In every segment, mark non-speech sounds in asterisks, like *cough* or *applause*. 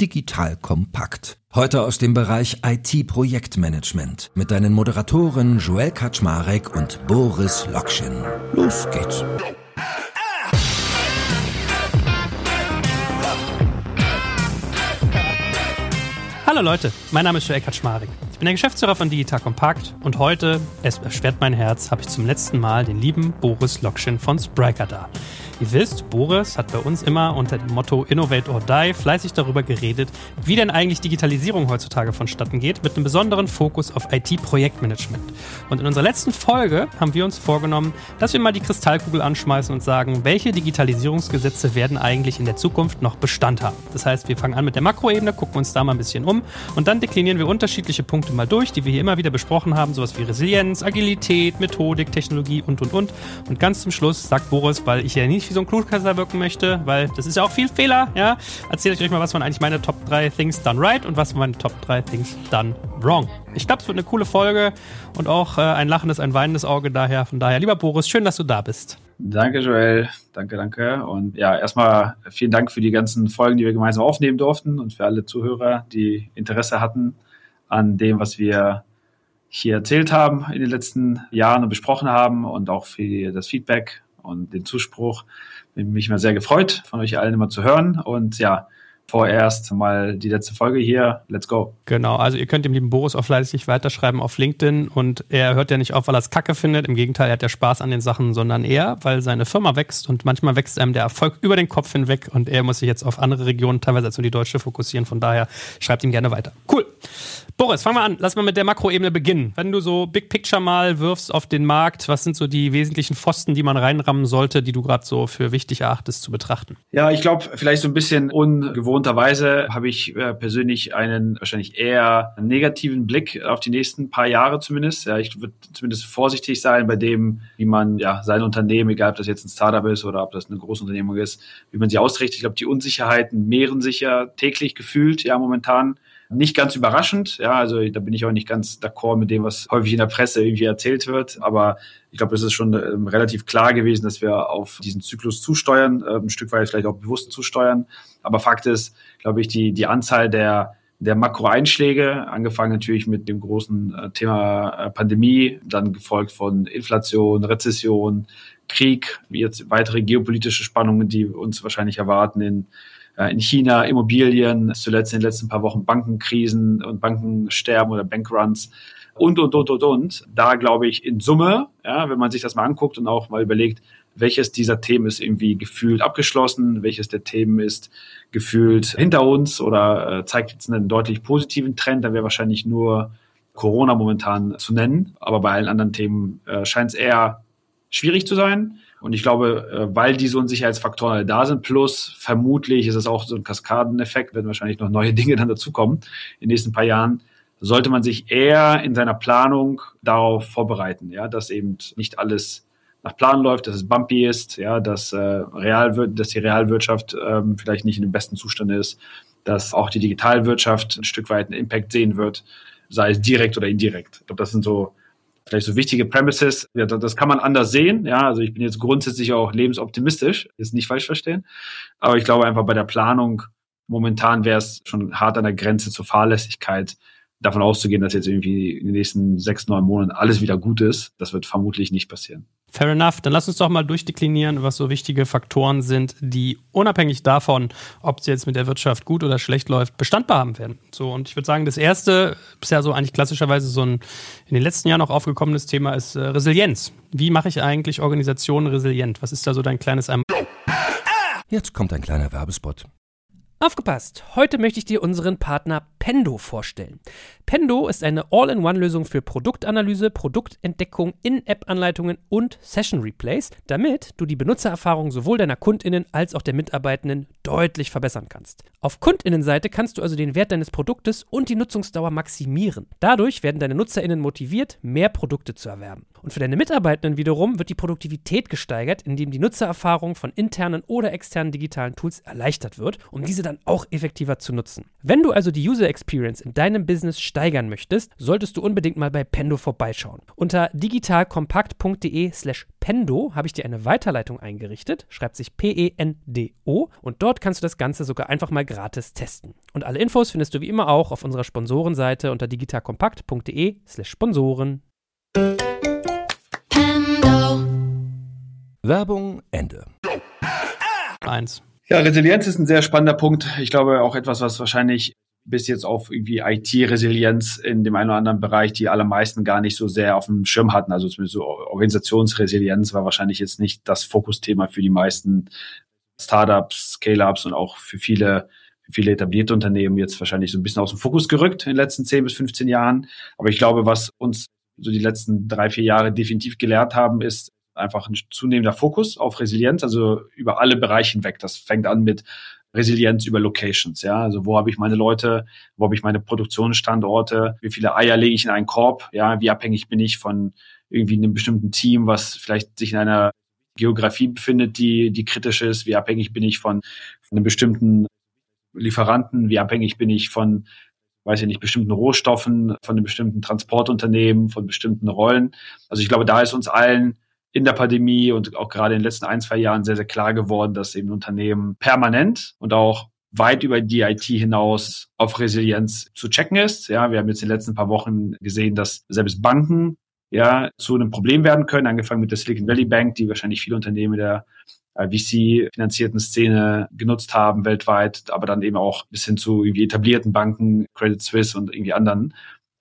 Digital Kompakt. Heute aus dem Bereich IT-Projektmanagement mit deinen Moderatoren Joel Kaczmarek und Boris Lokschin. Los geht's. Hallo Leute, mein Name ist Joel Kaczmarek. Ich bin der Geschäftsführer von Digital Compact und heute, es erschwert mein Herz, habe ich zum letzten Mal den lieben Boris Lokschin von Spriker da. Ihr wisst, Boris hat bei uns immer unter dem Motto Innovate or Die fleißig darüber geredet, wie denn eigentlich Digitalisierung heutzutage vonstatten geht, mit einem besonderen Fokus auf IT-Projektmanagement. Und in unserer letzten Folge haben wir uns vorgenommen, dass wir mal die Kristallkugel anschmeißen und sagen, welche Digitalisierungsgesetze werden eigentlich in der Zukunft noch Bestand haben. Das heißt, wir fangen an mit der Makroebene, gucken uns da mal ein bisschen um und dann deklinieren wir unterschiedliche Punkte mal durch, die wir hier immer wieder besprochen haben, sowas wie Resilienz, Agilität, Methodik, Technologie und und und. Und ganz zum Schluss sagt Boris, weil ich ja nicht nicht wie so ein Klugscheißer wirken möchte, weil das ist ja auch viel Fehler, ja, erzähle ich euch mal, was waren eigentlich meine Top 3 Things done right und was waren meine Top 3 Things done wrong. Ich glaube, es wird eine coole Folge und auch äh, ein lachendes, ein weinendes Auge daher. Von daher, lieber Boris, schön, dass du da bist. Danke, Joel. Danke, danke. Und ja, erstmal vielen Dank für die ganzen Folgen, die wir gemeinsam aufnehmen durften und für alle Zuhörer, die Interesse hatten an dem, was wir hier erzählt haben in den letzten Jahren und besprochen haben und auch für das Feedback und den Zuspruch. Bin mich immer sehr gefreut, von euch allen immer zu hören. Und ja, vorerst mal die letzte Folge hier. Let's go. Genau, also ihr könnt dem lieben Boris auch fleißig weiterschreiben auf LinkedIn und er hört ja nicht auf, weil er es kacke findet. Im Gegenteil, er hat ja Spaß an den Sachen, sondern eher, weil seine Firma wächst und manchmal wächst einem der Erfolg über den Kopf hinweg und er muss sich jetzt auf andere Regionen, teilweise als nur die deutsche, fokussieren. Von daher schreibt ihm gerne weiter. Cool. Boris, fangen wir an. Lass mal mit der Makroebene beginnen. Wenn du so Big Picture mal wirfst auf den Markt, was sind so die wesentlichen Pfosten, die man reinrammen sollte, die du gerade so für wichtig erachtest zu betrachten? Ja, ich glaube, vielleicht so ein bisschen ungewohnterweise habe ich äh, persönlich einen wahrscheinlich eher negativen Blick auf die nächsten paar Jahre zumindest. Ja, ich würde zumindest vorsichtig sein bei dem, wie man ja sein Unternehmen, egal ob das jetzt ein Startup ist oder ob das eine Großunternehmung ist, wie man sie ausrichtet. Ich glaube, die Unsicherheiten mehren sich ja täglich gefühlt, ja, momentan. Nicht ganz überraschend, ja, also da bin ich auch nicht ganz d'accord mit dem, was häufig in der Presse irgendwie erzählt wird, aber ich glaube, es ist schon ähm, relativ klar gewesen, dass wir auf diesen Zyklus zusteuern, äh, ein Stück weit vielleicht auch bewusst zusteuern. Aber Fakt ist, glaube ich, die, die Anzahl der der Makroeinschläge, angefangen natürlich mit dem großen äh, Thema äh, Pandemie, dann gefolgt von Inflation, Rezession, Krieg, jetzt weitere geopolitische Spannungen, die uns wahrscheinlich erwarten in in China Immobilien, zuletzt in den letzten paar Wochen Bankenkrisen und Bankensterben oder Bankruns und, und, und, und, und. Da glaube ich in Summe, ja, wenn man sich das mal anguckt und auch mal überlegt, welches dieser Themen ist irgendwie gefühlt abgeschlossen, welches der Themen ist gefühlt hinter uns oder äh, zeigt jetzt einen deutlich positiven Trend, dann wäre wahrscheinlich nur Corona momentan zu nennen. Aber bei allen anderen Themen äh, scheint es eher schwierig zu sein. Und ich glaube, äh, weil diese Unsicherheitsfaktoren da sind, plus vermutlich ist es auch so ein Kaskadeneffekt, werden wahrscheinlich noch neue *laughs* Dinge dann dazukommen in den nächsten paar Jahren, sollte man sich eher in seiner Planung darauf vorbereiten, ja, dass eben nicht alles nach Plan läuft, dass es bumpy ist, ja, dass, äh, Real, dass die Realwirtschaft ähm, vielleicht nicht in dem besten Zustand ist, dass auch die Digitalwirtschaft ein Stück weit einen Impact sehen wird, sei es direkt oder indirekt. Ich glaube, das sind so vielleicht so wichtige Premises. Ja, das kann man anders sehen. Ja, also ich bin jetzt grundsätzlich auch lebensoptimistisch, ist nicht falsch verstehen. Aber ich glaube einfach bei der Planung momentan wäre es schon hart an der Grenze zur Fahrlässigkeit, davon auszugehen, dass jetzt irgendwie in den nächsten sechs, neun Monaten alles wieder gut ist. Das wird vermutlich nicht passieren. Fair enough. Dann lass uns doch mal durchdeklinieren, was so wichtige Faktoren sind, die unabhängig davon, ob es jetzt mit der Wirtschaft gut oder schlecht läuft, Bestand haben werden. So, und ich würde sagen, das erste ist ja so eigentlich klassischerweise so ein in den letzten Jahren auch aufgekommenes Thema ist äh, Resilienz. Wie mache ich eigentlich Organisationen resilient? Was ist da so dein kleines Am Jetzt kommt ein kleiner Werbespot. Aufgepasst! Heute möchte ich dir unseren Partner Pendo vorstellen. Pendo ist eine All-in-One-Lösung für Produktanalyse, Produktentdeckung, In-App-Anleitungen und Session Replays, damit du die Benutzererfahrung sowohl deiner KundInnen als auch der Mitarbeitenden deutlich verbessern kannst. Auf KundInnenseite kannst du also den Wert deines Produktes und die Nutzungsdauer maximieren. Dadurch werden deine NutzerInnen motiviert, mehr Produkte zu erwerben. Und für deine Mitarbeitenden wiederum wird die Produktivität gesteigert, indem die Nutzererfahrung von internen oder externen digitalen Tools erleichtert wird, um diese dann auch effektiver zu nutzen. Wenn du also die User Experience in deinem Business steigern möchtest, solltest du unbedingt mal bei Pendo vorbeischauen. Unter digitalkompakt.de/slash Pendo habe ich dir eine Weiterleitung eingerichtet, schreibt sich P-E-N-D-O und dort kannst du das Ganze sogar einfach mal gratis testen. Und alle Infos findest du wie immer auch auf unserer Sponsorenseite unter digitalkompakt.de slash Sponsoren. Werbung Ende. Eins. Ja, Resilienz ist ein sehr spannender Punkt. Ich glaube auch etwas, was wahrscheinlich bis jetzt auf irgendwie IT-Resilienz in dem einen oder anderen Bereich die allermeisten gar nicht so sehr auf dem Schirm hatten. Also zumindest so Organisationsresilienz war wahrscheinlich jetzt nicht das Fokusthema für die meisten Startups, Scale-Ups und auch für viele, viele etablierte Unternehmen jetzt wahrscheinlich so ein bisschen aus dem Fokus gerückt in den letzten 10 bis 15 Jahren. Aber ich glaube, was uns so die letzten drei, vier Jahre definitiv gelehrt haben, ist einfach ein zunehmender Fokus auf Resilienz, also über alle Bereiche hinweg. Das fängt an mit Resilienz über Locations, ja. Also wo habe ich meine Leute, wo habe ich meine Produktionsstandorte, wie viele Eier lege ich in einen Korb, ja, wie abhängig bin ich von irgendwie einem bestimmten Team, was vielleicht sich in einer Geografie befindet, die, die kritisch ist, wie abhängig bin ich von, von einem bestimmten Lieferanten, wie abhängig bin ich von, weiß ich nicht, bestimmten Rohstoffen, von einem bestimmten Transportunternehmen, von bestimmten Rollen. Also ich glaube, da ist uns allen in der Pandemie und auch gerade in den letzten ein, zwei Jahren sehr, sehr klar geworden, dass eben Unternehmen permanent und auch weit über die IT hinaus auf Resilienz zu checken ist. Ja, wir haben jetzt in den letzten paar Wochen gesehen, dass selbst Banken ja zu einem Problem werden können, angefangen mit der Silicon Valley Bank, die wahrscheinlich viele Unternehmen der äh, VC-finanzierten Szene genutzt haben weltweit, aber dann eben auch bis hin zu irgendwie etablierten Banken, Credit Suisse und irgendwie anderen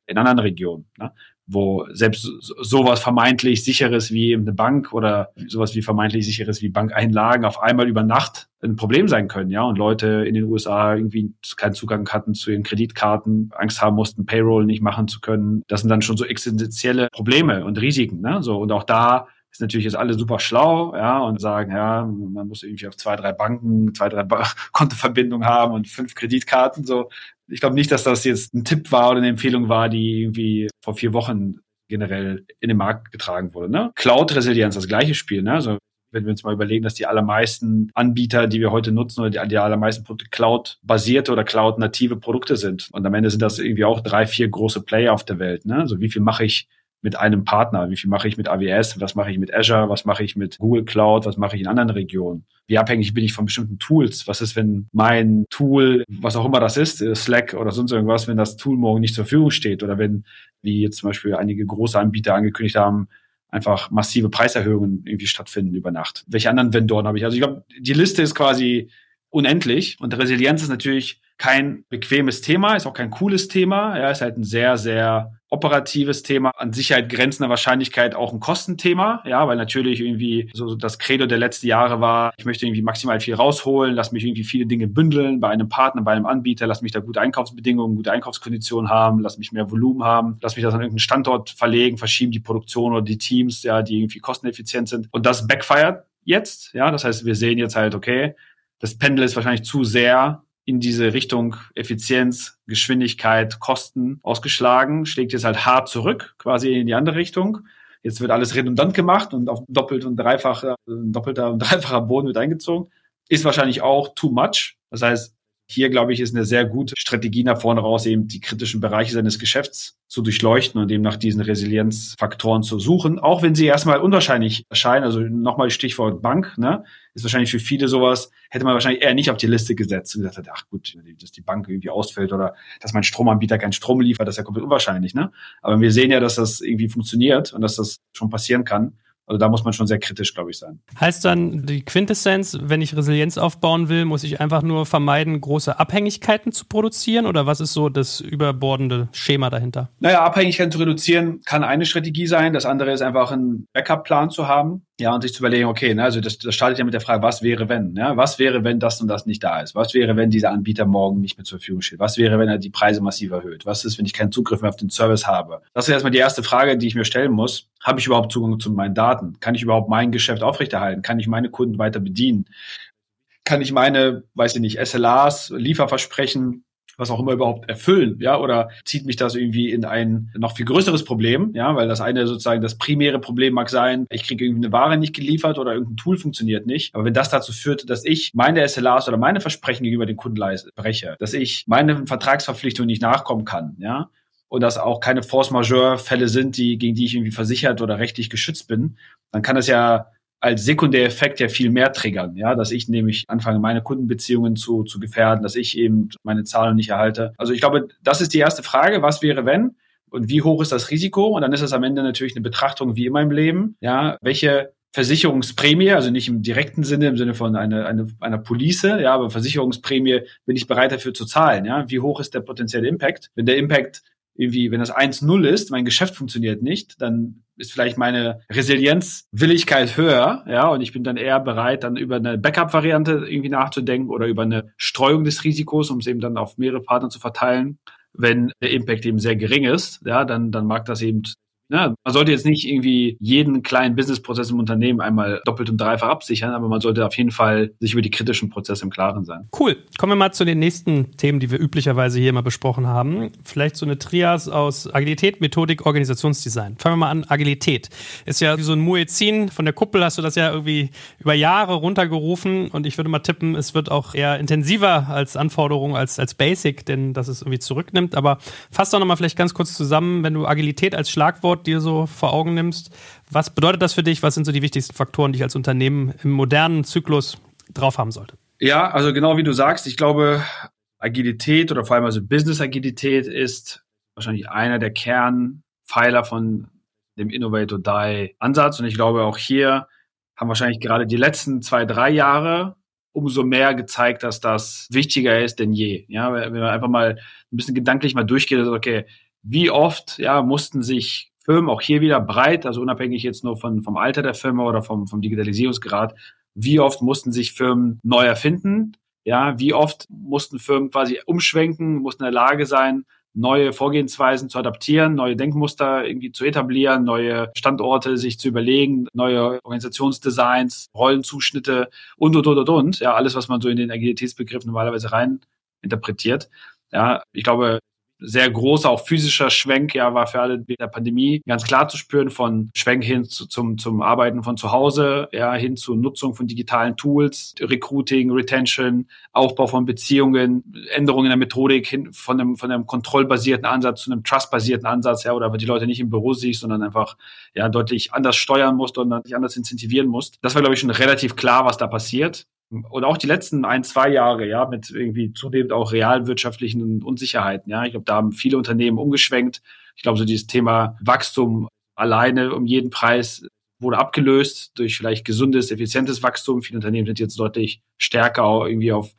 in anderen Regionen. Ne? Wo selbst sowas vermeintlich sicheres wie eine Bank oder sowas wie vermeintlich sicheres wie Bankeinlagen auf einmal über Nacht ein Problem sein können, ja, und Leute in den USA irgendwie keinen Zugang hatten zu ihren Kreditkarten, Angst haben mussten, Payroll nicht machen zu können. Das sind dann schon so existenzielle Probleme und Risiken, ne, so. Und auch da ist natürlich jetzt alle super schlau, ja, und sagen, ja, man muss irgendwie auf zwei, drei Banken, zwei, drei *laughs* Kontoverbindungen haben und fünf Kreditkarten, so ich glaube nicht, dass das jetzt ein Tipp war oder eine Empfehlung war, die irgendwie vor vier Wochen generell in den Markt getragen wurde. Ne? Cloud-Resilienz, das gleiche Spiel. Ne? Also wenn wir uns mal überlegen, dass die allermeisten Anbieter, die wir heute nutzen, oder die, die allermeisten Cloud-basierte oder Cloud-native Produkte sind. Und am Ende sind das irgendwie auch drei, vier große Player auf der Welt. Ne? Also wie viel mache ich mit einem Partner? Wie viel mache ich mit AWS? Was mache ich mit Azure? Was mache ich mit Google Cloud? Was mache ich in anderen Regionen? Wie abhängig bin ich von bestimmten Tools? Was ist, wenn mein Tool, was auch immer das ist, äh, Slack oder sonst irgendwas, wenn das Tool morgen nicht zur Verfügung steht oder wenn, wie jetzt zum Beispiel einige große Anbieter angekündigt haben, einfach massive Preiserhöhungen irgendwie stattfinden über Nacht. Welche anderen Vendoren habe ich? Also ich glaube, die Liste ist quasi unendlich und Resilienz ist natürlich kein bequemes Thema, ist auch kein cooles Thema. Ja, ist halt ein sehr, sehr operatives Thema, an Sicherheit grenzender Wahrscheinlichkeit auch ein Kostenthema, ja, weil natürlich irgendwie so das Credo der letzten Jahre war, ich möchte irgendwie maximal viel rausholen, lass mich irgendwie viele Dinge bündeln bei einem Partner, bei einem Anbieter, lass mich da gute Einkaufsbedingungen, gute Einkaufskonditionen haben, lass mich mehr Volumen haben, lass mich das an irgendeinen Standort verlegen, verschieben die Produktion oder die Teams, ja, die irgendwie kosteneffizient sind. Und das backfired jetzt, ja, das heißt, wir sehen jetzt halt, okay, das Pendel ist wahrscheinlich zu sehr in diese Richtung Effizienz, Geschwindigkeit, Kosten ausgeschlagen, schlägt jetzt halt hart zurück, quasi in die andere Richtung. Jetzt wird alles redundant gemacht und auf doppelt und dreifach, doppelter und *laughs* dreifacher Boden wird eingezogen. Ist wahrscheinlich auch too much. Das heißt, hier, glaube ich, ist eine sehr gute Strategie nach vorne raus, eben die kritischen Bereiche seines Geschäfts zu durchleuchten und eben nach diesen Resilienzfaktoren zu suchen, auch wenn sie erstmal unwahrscheinlich erscheinen. Also nochmal Stichwort Bank, ne? Ist wahrscheinlich für viele sowas, hätte man wahrscheinlich eher nicht auf die Liste gesetzt und gesagt, ach gut, dass die Bank irgendwie ausfällt oder dass mein Stromanbieter keinen Strom liefert, das ist ja komplett unwahrscheinlich, ne? Aber wir sehen ja, dass das irgendwie funktioniert und dass das schon passieren kann. Also da muss man schon sehr kritisch, glaube ich, sein. Heißt dann die Quintessenz, wenn ich Resilienz aufbauen will, muss ich einfach nur vermeiden, große Abhängigkeiten zu produzieren? Oder was ist so das überbordende Schema dahinter? Naja, Abhängigkeiten zu reduzieren kann eine Strategie sein. Das andere ist einfach einen Backup-Plan zu haben. Ja, und sich zu überlegen, okay, ne, also das, das startet ja mit der Frage, was wäre, wenn? Ja, was wäre, wenn das und das nicht da ist? Was wäre, wenn dieser Anbieter morgen nicht mehr zur Verfügung steht? Was wäre, wenn er die Preise massiv erhöht? Was ist, wenn ich keinen Zugriff mehr auf den Service habe? Das ist erstmal die erste Frage, die ich mir stellen muss. Habe ich überhaupt Zugang zu meinen Daten? Kann ich überhaupt mein Geschäft aufrechterhalten? Kann ich meine Kunden weiter bedienen? Kann ich meine, weiß ich nicht, SLAs, Lieferversprechen was auch immer überhaupt erfüllen, ja, oder zieht mich das irgendwie in ein noch viel größeres Problem, ja, weil das eine sozusagen das primäre Problem mag sein, ich kriege irgendwie eine Ware nicht geliefert oder irgendein Tool funktioniert nicht. Aber wenn das dazu führt, dass ich meine SLAs oder meine Versprechen gegenüber den Kunden breche, dass ich meine Vertragsverpflichtungen nicht nachkommen kann, ja, und dass auch keine Force Majeure Fälle sind, die, gegen die ich irgendwie versichert oder rechtlich geschützt bin, dann kann das ja als Sekundäreffekt ja viel mehr triggern, ja, dass ich nämlich anfange, meine Kundenbeziehungen zu, zu gefährden, dass ich eben meine Zahlen nicht erhalte. Also ich glaube, das ist die erste Frage. Was wäre, wenn? Und wie hoch ist das Risiko? Und dann ist es am Ende natürlich eine Betrachtung wie immer im Leben. Ja, welche Versicherungsprämie, also nicht im direkten Sinne, im Sinne von einer, einer, einer Police, ja, aber Versicherungsprämie bin ich bereit dafür zu zahlen, ja. Wie hoch ist der potenzielle Impact? Wenn der Impact irgendwie, wenn das 1-0 ist, mein Geschäft funktioniert nicht, dann ist vielleicht meine Resilienzwilligkeit höher, ja, und ich bin dann eher bereit, dann über eine Backup-Variante irgendwie nachzudenken oder über eine Streuung des Risikos, um es eben dann auf mehrere Partner zu verteilen. Wenn der Impact eben sehr gering ist, ja, dann, dann mag das eben ja, man sollte jetzt nicht irgendwie jeden kleinen Businessprozess im Unternehmen einmal doppelt und dreifach absichern, aber man sollte auf jeden Fall sich über die kritischen Prozesse im Klaren sein. Cool. Kommen wir mal zu den nächsten Themen, die wir üblicherweise hier immer besprochen haben. Vielleicht so eine Trias aus Agilität, Methodik, Organisationsdesign. Fangen wir mal an. Agilität. Ist ja wie so ein Muezzin. Von der Kuppel hast du das ja irgendwie über Jahre runtergerufen und ich würde mal tippen, es wird auch eher intensiver als Anforderung, als, als Basic, denn dass es irgendwie zurücknimmt. Aber fass doch nochmal vielleicht ganz kurz zusammen, wenn du Agilität als Schlagwort dir so vor Augen nimmst. Was bedeutet das für dich? Was sind so die wichtigsten Faktoren, die ich als Unternehmen im modernen Zyklus drauf haben sollte? Ja, also genau wie du sagst, ich glaube, Agilität oder vor allem also Business-Agilität ist wahrscheinlich einer der Kernpfeiler von dem Innovate or Die Ansatz. Und ich glaube, auch hier haben wahrscheinlich gerade die letzten zwei, drei Jahre umso mehr gezeigt, dass das wichtiger ist denn je. Ja, wenn man einfach mal ein bisschen gedanklich mal durchgeht, okay, wie oft ja mussten sich Firmen, auch hier wieder breit, also unabhängig jetzt nur von, vom Alter der Firma oder vom, vom Digitalisierungsgrad, wie oft mussten sich Firmen neu erfinden? Ja, wie oft mussten Firmen quasi umschwenken, mussten in der Lage sein, neue Vorgehensweisen zu adaptieren, neue Denkmuster irgendwie zu etablieren, neue Standorte sich zu überlegen, neue Organisationsdesigns, Rollenzuschnitte und, und, und, und, und. Ja, alles, was man so in den Agilitätsbegriff normalerweise rein interpretiert. Ja, ich glaube, sehr großer, auch physischer Schwenk, ja, war für alle in der Pandemie ganz klar zu spüren von Schwenk hin zu, zum, zum Arbeiten von zu Hause, ja, hin zur Nutzung von digitalen Tools, Recruiting, Retention, Aufbau von Beziehungen, Änderungen in der Methodik hin von einem, von einem kontrollbasierten Ansatz zu einem trustbasierten Ansatz, ja, oder weil die Leute nicht im Büro siehst, sondern einfach, ja, deutlich anders steuern musst und sich anders incentivieren musst. Das war, glaube ich, schon relativ klar, was da passiert und auch die letzten ein, zwei Jahre, ja, mit irgendwie zunehmend auch realwirtschaftlichen Unsicherheiten, ja. Ich glaube, da haben viele Unternehmen umgeschwenkt. Ich glaube, so dieses Thema Wachstum alleine um jeden Preis wurde abgelöst durch vielleicht gesundes, effizientes Wachstum. Viele Unternehmen sind jetzt deutlich stärker irgendwie auf,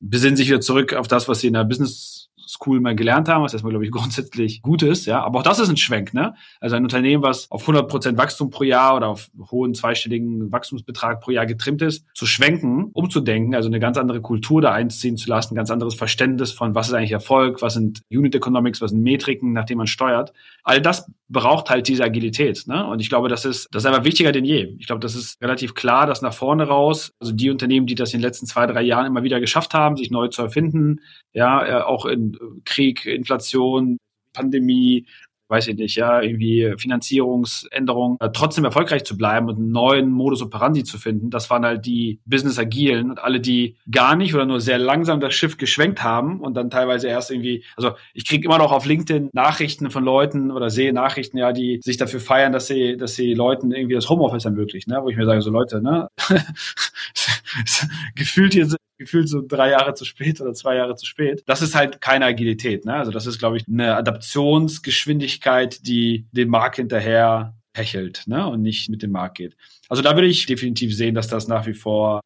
besinnen sich wieder zurück auf das, was sie in der Business School mal gelernt haben, was erstmal, glaube ich, *laughs* grundsätzlich gut ist. Ja, aber auch das ist ein Schwenk. Ne? Also ein Unternehmen, was auf 100 Prozent Wachstum pro Jahr oder auf hohen zweistelligen Wachstumsbetrag pro Jahr getrimmt ist, zu schwenken, umzudenken, also eine ganz andere Kultur da einziehen zu lassen, ganz anderes Verständnis von, was ist eigentlich Erfolg, was sind Unit Economics, was sind Metriken, nach denen man steuert. All das braucht halt diese Agilität. Ne? Und ich glaube, das ist, das ist einfach wichtiger denn je. Ich glaube, das ist relativ klar, dass nach vorne raus, also die Unternehmen, die das in den letzten zwei, drei Jahren immer wieder geschafft haben, sich neu zu erfinden, ja, äh, auch in Krieg, Inflation, Pandemie, weiß ich nicht, ja, irgendwie Finanzierungsänderungen, äh, trotzdem erfolgreich zu bleiben und einen neuen Modus operandi zu finden. Das waren halt die Business Agilen und alle, die gar nicht oder nur sehr langsam das Schiff geschwenkt haben und dann teilweise erst irgendwie, also ich kriege immer noch auf LinkedIn Nachrichten von Leuten oder sehe Nachrichten, ja, die sich dafür feiern, dass sie, dass sie Leuten irgendwie das Homeoffice ermöglichen, ne? wo ich mir sage, so Leute, ne, *laughs* gefühlt hier gefühlt so drei Jahre zu spät oder zwei Jahre zu spät. Das ist halt keine Agilität. Ne? Also das ist, glaube ich, eine Adaptionsgeschwindigkeit, die den Markt hinterher hechelt ne? und nicht mit dem Markt geht. Also da würde ich definitiv sehen, dass das nach wie vor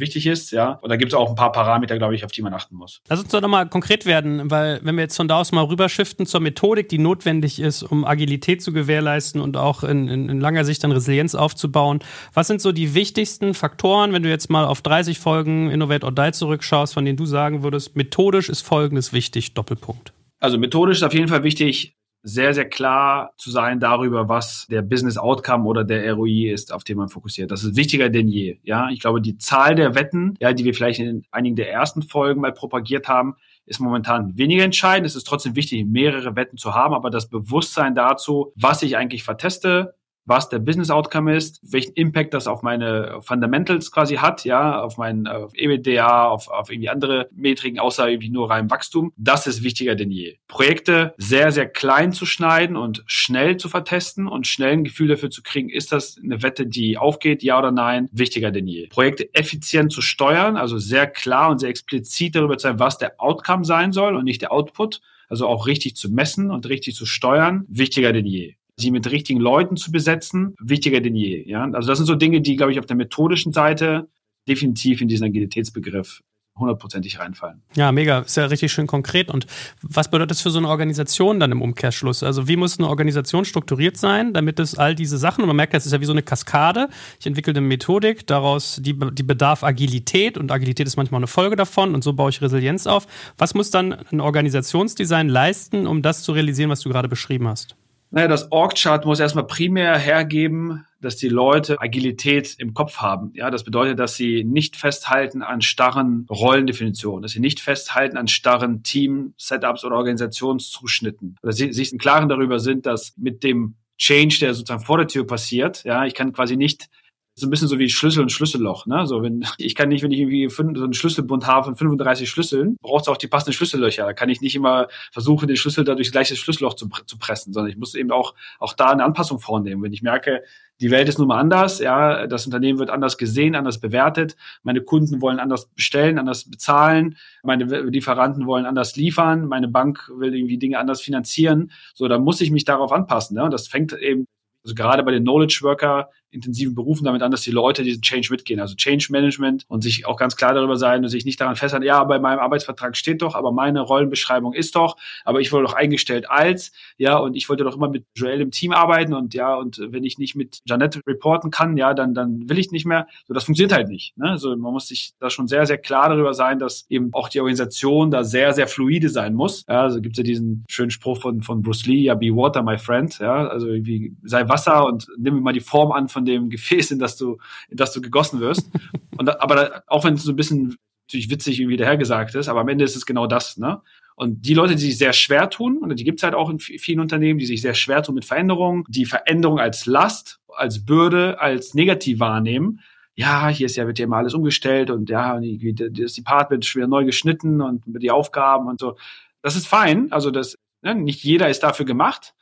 wichtig ist, ja. Und da gibt es auch ein paar Parameter, glaube ich, auf die man achten muss. Lass uns doch nochmal konkret werden, weil wenn wir jetzt von da aus mal rüberschiften zur Methodik, die notwendig ist, um Agilität zu gewährleisten und auch in, in, in langer Sicht dann Resilienz aufzubauen, was sind so die wichtigsten Faktoren, wenn du jetzt mal auf 30 Folgen Innovate or Die zurückschaust, von denen du sagen würdest, methodisch ist Folgendes wichtig, Doppelpunkt. Also methodisch ist auf jeden Fall wichtig, sehr, sehr klar zu sein darüber, was der Business Outcome oder der ROI ist, auf den man fokussiert. Das ist wichtiger denn je. Ja, ich glaube, die Zahl der Wetten, ja, die wir vielleicht in einigen der ersten Folgen mal propagiert haben, ist momentan weniger entscheidend. Es ist trotzdem wichtig, mehrere Wetten zu haben, aber das Bewusstsein dazu, was ich eigentlich verteste, was der Business Outcome ist, welchen Impact das auf meine Fundamentals quasi hat, ja, auf mein auf EBITDA, auf, auf irgendwie andere Metriken, außer irgendwie nur rein Wachstum. Das ist wichtiger denn je. Projekte sehr, sehr klein zu schneiden und schnell zu vertesten und schnell ein Gefühl dafür zu kriegen, ist das eine Wette, die aufgeht, ja oder nein, wichtiger denn je. Projekte effizient zu steuern, also sehr klar und sehr explizit darüber zu sein, was der Outcome sein soll und nicht der Output also auch richtig zu messen und richtig zu steuern, wichtiger denn je sie mit richtigen Leuten zu besetzen, wichtiger denn je. Ja? Also das sind so Dinge, die, glaube ich, auf der methodischen Seite definitiv in diesen Agilitätsbegriff hundertprozentig reinfallen. Ja, mega. Ist ja richtig schön konkret. Und was bedeutet das für so eine Organisation dann im Umkehrschluss? Also wie muss eine Organisation strukturiert sein, damit es all diese Sachen, und man merkt, es ist ja wie so eine Kaskade. Ich entwickle eine Methodik, daraus die, die bedarf Agilität und Agilität ist manchmal eine Folge davon und so baue ich Resilienz auf. Was muss dann ein Organisationsdesign leisten, um das zu realisieren, was du gerade beschrieben hast? Naja, das Org-Chart muss erstmal primär hergeben, dass die Leute Agilität im Kopf haben. Ja, das bedeutet, dass sie nicht festhalten an starren Rollendefinitionen, dass sie nicht festhalten an starren Team-Setups oder Organisationszuschnitten. Dass sie sich im Klaren darüber sind, dass mit dem Change, der sozusagen vor der Tür passiert, ja, ich kann quasi nicht so ein bisschen so wie Schlüssel und Schlüsselloch. Ne? So wenn *laughs* ich kann nicht, wenn ich irgendwie fünf, so einen Schlüsselbund habe von 35 Schlüsseln, braucht es auch die passenden Schlüssellöcher. Da kann ich nicht immer versuchen, den Schlüssel da durch das gleiche Schlüsselloch zu, zu pressen, sondern ich muss eben auch auch da eine Anpassung vornehmen. Wenn ich merke, die Welt ist nun mal anders, ja, das Unternehmen wird anders gesehen, anders bewertet, meine Kunden wollen anders bestellen, anders bezahlen, meine Lieferanten wollen anders liefern, meine Bank will irgendwie Dinge anders finanzieren, so, da muss ich mich darauf anpassen, ne? Das fängt eben also gerade bei den Knowledge Worker intensiven Berufen damit an, dass die Leute diesen Change mitgehen. Also Change Management und sich auch ganz klar darüber sein und sich nicht daran festhalten, ja, bei meinem Arbeitsvertrag steht doch, aber meine Rollenbeschreibung ist doch, aber ich wurde doch eingestellt als, ja, und ich wollte doch immer mit Joel im Team arbeiten und ja, und wenn ich nicht mit Janette reporten kann, ja, dann, dann will ich nicht mehr. So, das funktioniert halt nicht. Ne? Also man muss sich da schon sehr, sehr klar darüber sein, dass eben auch die Organisation da sehr, sehr fluide sein muss. Ja, also gibt es ja diesen schönen Spruch von, von Bruce Lee, ja, be water, my friend, ja, also irgendwie sei Wasser und nimm mal die Form an von dem Gefäß, in das du, in das du gegossen wirst. Und aber da, auch wenn es so ein bisschen natürlich witzig irgendwie dahergesagt ist, aber am Ende ist es genau das, ne? Und die Leute, die sich sehr schwer tun, und die gibt es halt auch in vielen Unternehmen, die sich sehr schwer tun mit Veränderungen, die Veränderung als Last, als Bürde, als negativ wahrnehmen, ja, hier ist ja, wird ja immer alles umgestellt und ja, das Department ist wieder neu geschnitten und die Aufgaben und so. Das ist fein. Also das, ne, nicht jeder ist dafür gemacht,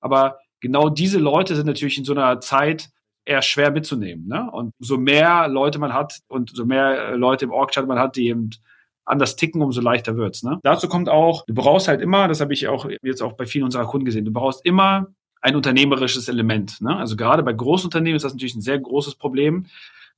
aber genau diese Leute sind natürlich in so einer Zeit eher schwer mitzunehmen. Ne? Und so mehr Leute man hat und so mehr äh, Leute im Org-Chat man hat, die eben anders ticken, umso leichter wird's. Ne? Dazu kommt auch, du brauchst halt immer, das habe ich auch jetzt auch bei vielen unserer Kunden gesehen, du brauchst immer ein unternehmerisches Element. Ne? Also gerade bei Großunternehmen ist das natürlich ein sehr großes Problem,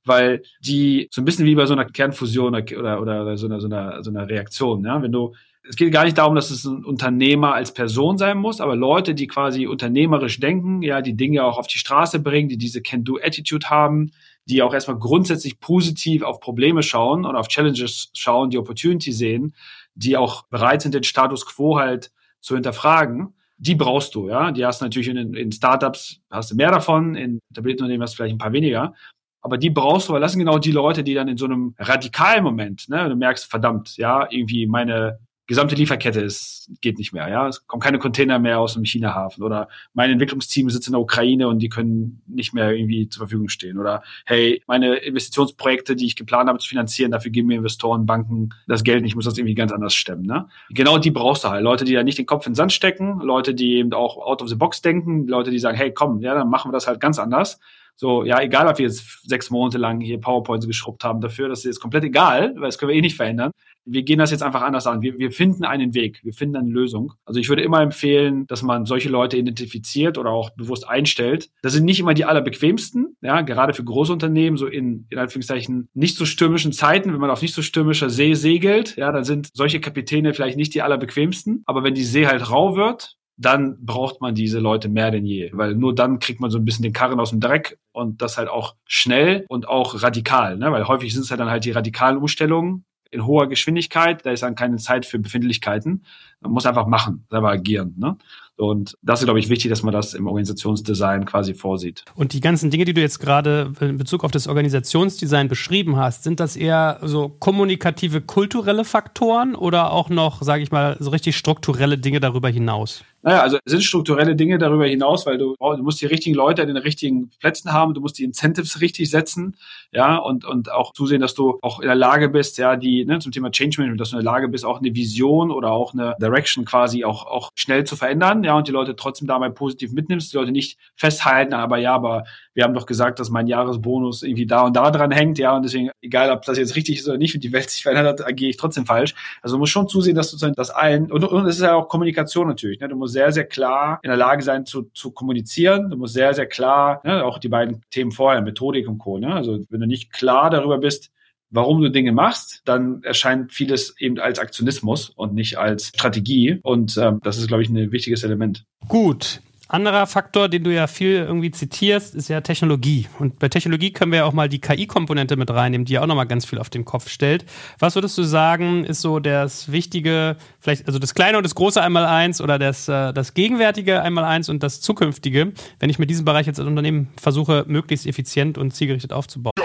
weil die so ein bisschen wie bei so einer Kernfusion oder, oder, oder so, einer, so, einer, so einer Reaktion. Ja? Wenn du es geht gar nicht darum, dass es ein Unternehmer als Person sein muss, aber Leute, die quasi unternehmerisch denken, ja, die Dinge auch auf die Straße bringen, die diese Can-Do-Attitude haben, die auch erstmal grundsätzlich positiv auf Probleme schauen und auf Challenges schauen, die Opportunity sehen, die auch bereit sind, den Status quo halt zu hinterfragen, die brauchst du, ja. Die hast du natürlich in, in Startups, hast du mehr davon, in etablierten Unternehmen hast du vielleicht ein paar weniger. Aber die brauchst du, weil das sind genau die Leute, die dann in so einem radikalen Moment, ne, du merkst, verdammt, ja, irgendwie meine gesamte Lieferkette ist, geht nicht mehr. Ja, es kommen keine Container mehr aus dem China-Hafen oder mein Entwicklungsteam sitzt in der Ukraine und die können nicht mehr irgendwie zur Verfügung stehen oder hey, meine Investitionsprojekte, die ich geplant habe zu finanzieren, dafür geben mir Investoren, Banken das Geld nicht, ich muss das irgendwie ganz anders stemmen. Ne? Genau die brauchst du halt. Leute, die ja nicht den Kopf in den Sand stecken, Leute, die eben auch out of the box denken, Leute, die sagen, hey, komm, ja, dann machen wir das halt ganz anders. So, ja, egal, ob wir jetzt sechs Monate lang hier PowerPoints geschrubbt haben dafür, das ist jetzt komplett egal, weil das können wir eh nicht verändern wir gehen das jetzt einfach anders an. Wir, wir finden einen Weg, wir finden eine Lösung. Also ich würde immer empfehlen, dass man solche Leute identifiziert oder auch bewusst einstellt. Das sind nicht immer die allerbequemsten, ja, gerade für Großunternehmen, so in, in Anführungszeichen nicht so stürmischen Zeiten, wenn man auf nicht so stürmischer See segelt, ja, dann sind solche Kapitäne vielleicht nicht die allerbequemsten. Aber wenn die See halt rau wird, dann braucht man diese Leute mehr denn je, weil nur dann kriegt man so ein bisschen den Karren aus dem Dreck und das halt auch schnell und auch radikal, ne? weil häufig sind es halt dann halt die radikalen Umstellungen, in hoher Geschwindigkeit, da ist dann keine Zeit für Befindlichkeiten. Man muss einfach machen, selber agieren. Ne? Und das ist, glaube ich, wichtig, dass man das im Organisationsdesign quasi vorsieht. Und die ganzen Dinge, die du jetzt gerade in Bezug auf das Organisationsdesign beschrieben hast, sind das eher so kommunikative, kulturelle Faktoren oder auch noch, sage ich mal, so richtig strukturelle Dinge darüber hinaus? Naja, also es sind strukturelle Dinge darüber hinaus, weil du, du musst die richtigen Leute an den richtigen Plätzen haben, du musst die Incentives richtig setzen, ja, und, und auch zusehen, dass du auch in der Lage bist, ja, die, ne, zum Thema Change Management, dass du in der Lage bist, auch eine Vision oder auch eine Direction quasi auch, auch schnell zu verändern, ja, und die Leute trotzdem dabei positiv mitnimmst, die Leute nicht festhalten, aber ja, aber wir haben doch gesagt, dass mein Jahresbonus irgendwie da und da dran hängt, ja, und deswegen, egal ob das jetzt richtig ist oder nicht, wenn die Welt sich verändert hat, agiere ich trotzdem falsch. Also du musst schon zusehen, dass du das allen, und, und es ist ja auch Kommunikation natürlich, ne, du musst sehr, sehr klar in der Lage sein zu, zu kommunizieren. Du musst sehr, sehr klar, ne, auch die beiden Themen vorher, Methodik und Co. Ne? Also wenn du nicht klar darüber bist, warum du Dinge machst, dann erscheint vieles eben als Aktionismus und nicht als Strategie. Und ähm, das ist, glaube ich, ein wichtiges Element. Gut, anderer Faktor, den du ja viel irgendwie zitierst, ist ja Technologie. Und bei Technologie können wir ja auch mal die KI-Komponente mit reinnehmen, die ja auch nochmal ganz viel auf den Kopf stellt. Was würdest du sagen, ist so das Wichtige, vielleicht, also das Kleine und das Große einmal eins oder das, äh, das Gegenwärtige einmal eins und das Zukünftige, wenn ich mir diesen Bereich jetzt als Unternehmen versuche, möglichst effizient und zielgerichtet aufzubauen?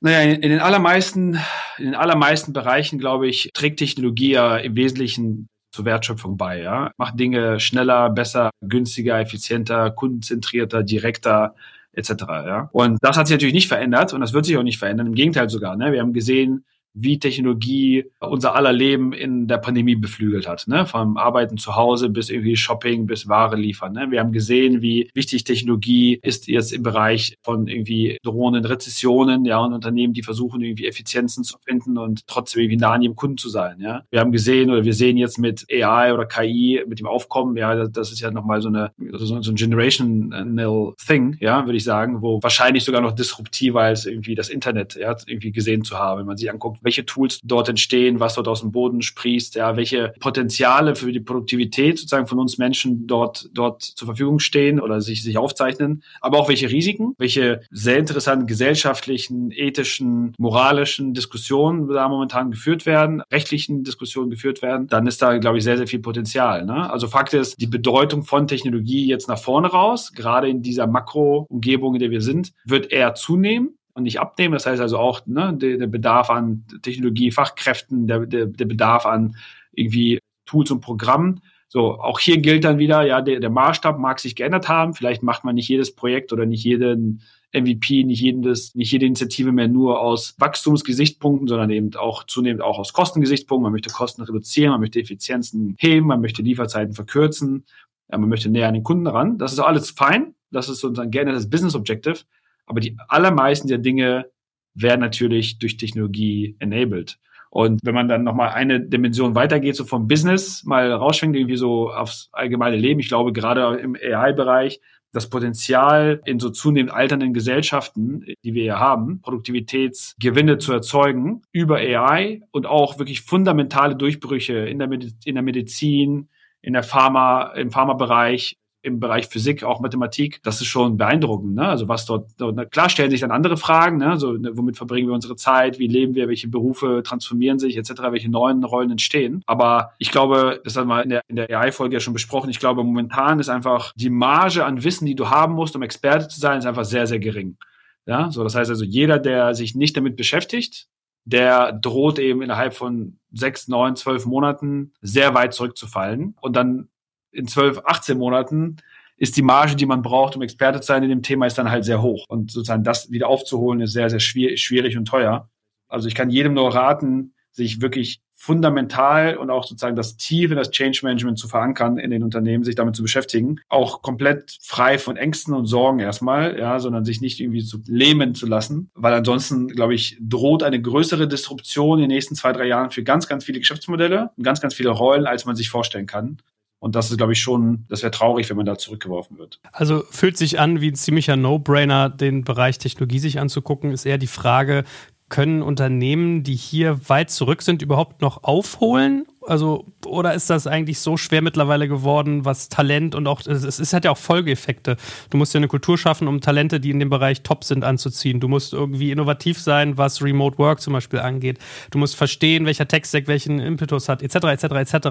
Naja, in, den allermeisten, in den allermeisten Bereichen, glaube ich, trägt Technologie ja im Wesentlichen zur Wertschöpfung bei, ja. Macht Dinge schneller, besser, günstiger, effizienter, kundenzentrierter, direkter, etc. Ja. Und das hat sich natürlich nicht verändert und das wird sich auch nicht verändern. Im Gegenteil sogar. Ne? Wir haben gesehen, wie Technologie unser aller Leben in der Pandemie beflügelt hat. Ne? Vom Arbeiten zu Hause bis irgendwie Shopping bis Ware liefern. Ne? Wir haben gesehen, wie wichtig Technologie ist jetzt im Bereich von irgendwie drohenden Rezessionen, ja, und Unternehmen, die versuchen, irgendwie Effizienzen zu finden und trotzdem irgendwie nah an ihrem Kunden zu sein. Ja? Wir haben gesehen oder wir sehen jetzt mit AI oder KI, mit dem Aufkommen, ja, das ist ja nochmal so eine, so ein generational thing, ja, würde ich sagen, wo wahrscheinlich sogar noch disruptiver als irgendwie das Internet, ja, irgendwie gesehen zu haben, wenn man sich anguckt, welche Tools dort entstehen, was dort aus dem Boden sprießt, ja, welche Potenziale für die Produktivität sozusagen von uns Menschen dort, dort zur Verfügung stehen oder sich, sich aufzeichnen, aber auch welche Risiken, welche sehr interessanten gesellschaftlichen, ethischen, moralischen Diskussionen da momentan geführt werden, rechtlichen Diskussionen geführt werden, dann ist da, glaube ich, sehr, sehr viel Potenzial. Ne? Also Fakt ist, die Bedeutung von Technologie jetzt nach vorne raus, gerade in dieser Makro-Umgebung, in der wir sind, wird eher zunehmen und nicht abnehmen. Das heißt also auch ne, der, der Bedarf an Technologie, Fachkräften, der, der, der Bedarf an irgendwie Tools und Programmen. So, auch hier gilt dann wieder, ja, der, der Maßstab mag sich geändert haben. Vielleicht macht man nicht jedes Projekt oder nicht jeden MVP, nicht jedes, nicht jede Initiative mehr nur aus Wachstumsgesichtspunkten, sondern eben auch zunehmend auch aus Kostengesichtspunkten. Man möchte Kosten reduzieren, man möchte Effizienzen heben, man möchte Lieferzeiten verkürzen, man möchte näher an den Kunden ran. Das ist alles fein. Das ist gerne das Business Objective. Aber die allermeisten der Dinge werden natürlich durch Technologie enabled. Und wenn man dann nochmal eine Dimension weitergeht, so vom Business mal rausschwingt, irgendwie so aufs allgemeine Leben, ich glaube gerade im AI-Bereich, das Potenzial in so zunehmend alternden Gesellschaften, die wir ja haben, Produktivitätsgewinne zu erzeugen über AI und auch wirklich fundamentale Durchbrüche in der, Mediz in der Medizin, in der Pharma, im Pharmabereich, im Bereich Physik, auch Mathematik, das ist schon beeindruckend. Ne? Also was dort, dort, klar stellen sich dann andere Fragen, ne? so, ne, womit verbringen wir unsere Zeit, wie leben wir, welche Berufe transformieren sich, etc., welche neuen Rollen entstehen. Aber ich glaube, das haben wir in der, in der AI-Folge ja schon besprochen, ich glaube, momentan ist einfach die Marge an Wissen, die du haben musst, um Experte zu sein, ist einfach sehr, sehr gering. Ja, so das heißt also, jeder, der sich nicht damit beschäftigt, der droht eben innerhalb von sechs, neun, zwölf Monaten sehr weit zurückzufallen. Und dann in zwölf, 18 Monaten ist die Marge, die man braucht, um Experte zu sein in dem Thema, ist dann halt sehr hoch. Und sozusagen das wieder aufzuholen, ist sehr, sehr schwierig und teuer. Also ich kann jedem nur raten, sich wirklich fundamental und auch sozusagen das Tief in das Change Management zu verankern in den Unternehmen, sich damit zu beschäftigen, auch komplett frei von Ängsten und Sorgen erstmal, ja, sondern sich nicht irgendwie zu lähmen zu lassen, weil ansonsten, glaube ich, droht eine größere Disruption in den nächsten zwei, drei Jahren für ganz, ganz viele Geschäftsmodelle und ganz, ganz viele Rollen, als man sich vorstellen kann. Und das ist, glaube ich, schon, das wäre traurig, wenn man da zurückgeworfen wird. Also fühlt sich an wie ein ziemlicher No-Brainer, den Bereich Technologie sich anzugucken, ist eher die Frage, können Unternehmen, die hier weit zurück sind, überhaupt noch aufholen? Also, oder ist das eigentlich so schwer mittlerweile geworden, was Talent und auch, es, es hat ja auch Folgeeffekte. Du musst ja eine Kultur schaffen, um Talente, die in dem Bereich top sind, anzuziehen. Du musst irgendwie innovativ sein, was Remote Work zum Beispiel angeht. Du musst verstehen, welcher Tech-Stack welchen Impetus hat, etc., etc., etc.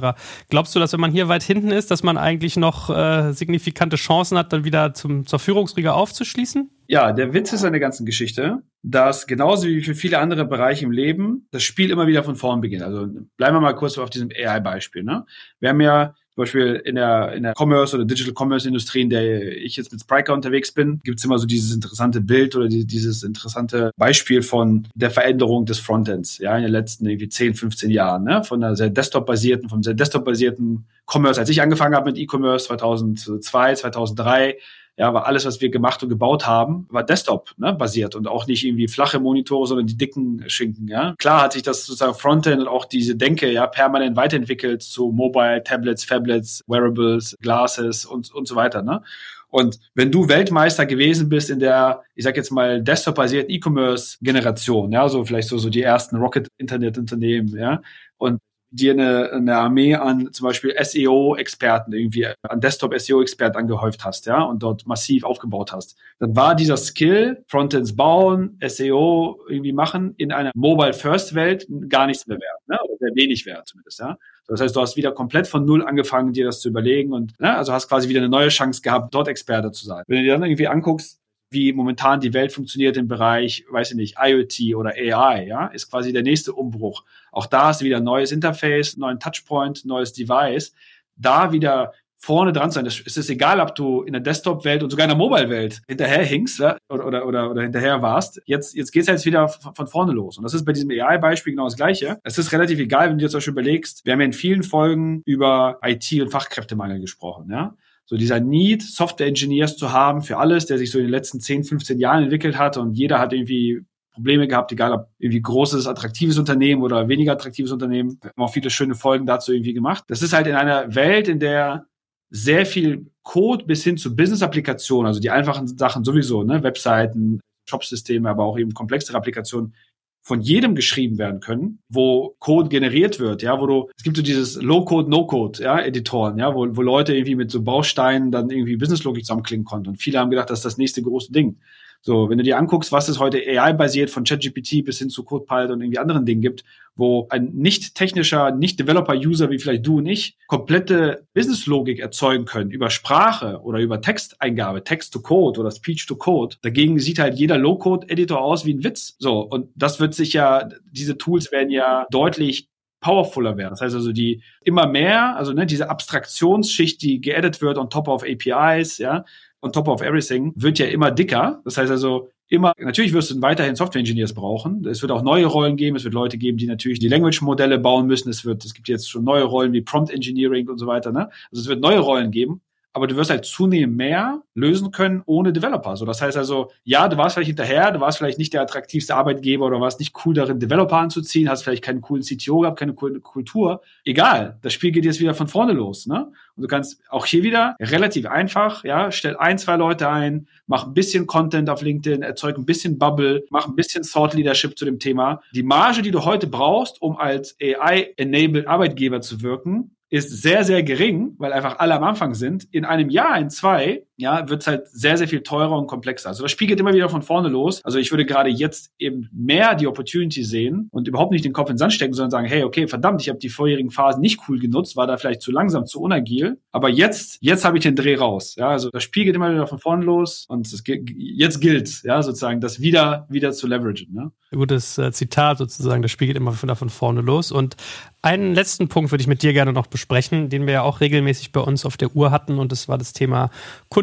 Glaubst du, dass wenn man hier weit hinten ist, dass man eigentlich noch äh, signifikante Chancen hat, dann wieder zum, zur Führungsriege aufzuschließen? Ja, der Witz ist an der ganzen Geschichte, dass genauso wie für viele andere Bereiche im Leben das Spiel immer wieder von vorn beginnt. Also bleiben wir mal kurz auf diesem AI-Beispiel. Ne? Wir haben ja zum Beispiel in der, in der Commerce oder Digital Commerce Industrie, in der ich jetzt mit Spriker unterwegs bin, gibt es immer so dieses interessante Bild oder die, dieses interessante Beispiel von der Veränderung des Frontends, ja, in den letzten irgendwie 10, 15 Jahren, ne? von einer sehr Desktop-basierten, vom sehr Desktop-basierten Commerce. Als ich angefangen habe mit E-Commerce 2002, 2003, ja, war alles, was wir gemacht und gebaut haben, war Desktop ne, basiert und auch nicht irgendwie flache Monitore, sondern die dicken Schinken. Ja, klar hat sich das sozusagen Frontend und auch diese Denke ja permanent weiterentwickelt zu Mobile, Tablets, Fablets, Wearables, Glasses und und so weiter. Ne? Und wenn du Weltmeister gewesen bist in der, ich sag jetzt mal, desktop-basierten E-Commerce-Generation, ja, so vielleicht so, so die ersten Rocket-Internet-Unternehmen, ja, und dir eine, eine Armee an zum Beispiel SEO-Experten irgendwie, an Desktop-SEO-Experten angehäuft hast, ja, und dort massiv aufgebaut hast, dann war dieser Skill, Frontends bauen, SEO irgendwie machen, in einer Mobile-First-Welt gar nichts mehr wert, ne? oder sehr wenig wert zumindest, ja. Das heißt, du hast wieder komplett von Null angefangen, dir das zu überlegen und, ne, also hast quasi wieder eine neue Chance gehabt, dort Experte zu sein. Wenn du dir dann irgendwie anguckst, wie momentan die Welt funktioniert im Bereich, weiß ich nicht, IoT oder AI, ja, ist quasi der nächste Umbruch. Auch da hast du wieder ein neues Interface, neuen Touchpoint, neues Device. Da wieder vorne dran sein. Es ist egal, ob du in der Desktop-Welt und sogar in der Mobile-Welt hinterher hinkst ja, oder, oder, oder, oder hinterher warst. Jetzt, jetzt geht's jetzt wieder von vorne los. Und das ist bei diesem AI-Beispiel genau das Gleiche. Es ist relativ egal, wenn du dir zum Beispiel überlegst, wir haben ja in vielen Folgen über IT- und Fachkräftemangel gesprochen. Ja? So dieser Need, Software-Engineers zu haben für alles, der sich so in den letzten 10, 15 Jahren entwickelt hat und jeder hat irgendwie Probleme gehabt, egal ob irgendwie großes, attraktives Unternehmen oder weniger attraktives Unternehmen. Wir haben auch viele schöne Folgen dazu irgendwie gemacht. Das ist halt in einer Welt, in der sehr viel Code bis hin zu Business-Applikationen, also die einfachen Sachen sowieso, ne, Webseiten, Shopsysteme, aber auch eben komplexere Applikationen, von jedem geschrieben werden können, wo Code generiert wird, ja, wo du, es gibt so dieses Low-Code, No-Code, ja, Editoren, ja, wo, wo Leute irgendwie mit so Bausteinen dann irgendwie Businesslogik zusammenklingen konnten. Und viele haben gedacht, das ist das nächste große Ding. So, wenn du dir anguckst, was es heute AI-basiert von ChatGPT bis hin zu CodePilot und irgendwie anderen Dingen gibt, wo ein nicht technischer, nicht Developer-User wie vielleicht du und ich komplette Business-Logik erzeugen können über Sprache oder über Texteingabe, Text-to-Code oder Speech-to-Code. Dagegen sieht halt jeder Low-Code-Editor aus wie ein Witz. So, und das wird sich ja, diese Tools werden ja deutlich powerfuler werden. Das heißt also die immer mehr, also ne, diese Abstraktionsschicht, die geedit wird on top of APIs, ja, on top of everything, wird ja immer dicker. Das heißt also, immer, natürlich wirst du weiterhin Software Engineers brauchen. Es wird auch neue Rollen geben. Es wird Leute geben, die natürlich die Language-Modelle bauen müssen. Es wird, es gibt jetzt schon neue Rollen wie Prompt Engineering und so weiter, ne? Also es wird neue Rollen geben aber du wirst halt zunehmend mehr lösen können ohne Developer. So, das heißt also, ja, du warst vielleicht hinterher, du warst vielleicht nicht der attraktivste Arbeitgeber oder warst nicht cool darin, Developer anzuziehen, hast vielleicht keinen coolen CTO gehabt, keine coole Kultur. Egal, das Spiel geht jetzt wieder von vorne los, ne? Und du kannst auch hier wieder relativ einfach, ja, stell ein, zwei Leute ein, mach ein bisschen Content auf LinkedIn, erzeug ein bisschen Bubble, mach ein bisschen Thought Leadership zu dem Thema. Die Marge, die du heute brauchst, um als AI-enabled Arbeitgeber zu wirken, ist sehr, sehr gering, weil einfach alle am Anfang sind. In einem Jahr, in zwei, ja, wird es halt sehr, sehr viel teurer und komplexer. Also das spiegelt immer wieder von vorne los. Also ich würde gerade jetzt eben mehr die Opportunity sehen und überhaupt nicht den Kopf in den Sand stecken, sondern sagen, hey, okay, verdammt, ich habe die vorherigen Phasen nicht cool genutzt, war da vielleicht zu langsam, zu unagil. Aber jetzt, jetzt habe ich den Dreh raus. Ja, also das spiegelt immer wieder von vorne los und das, jetzt gilt, ja, sozusagen, das wieder, wieder zu leveragen. Ne? Gutes äh, Zitat sozusagen, das spiegelt immer von, von vorne los. Und einen letzten Punkt würde ich mit dir gerne noch besprechen, den wir ja auch regelmäßig bei uns auf der Uhr hatten, und das war das Thema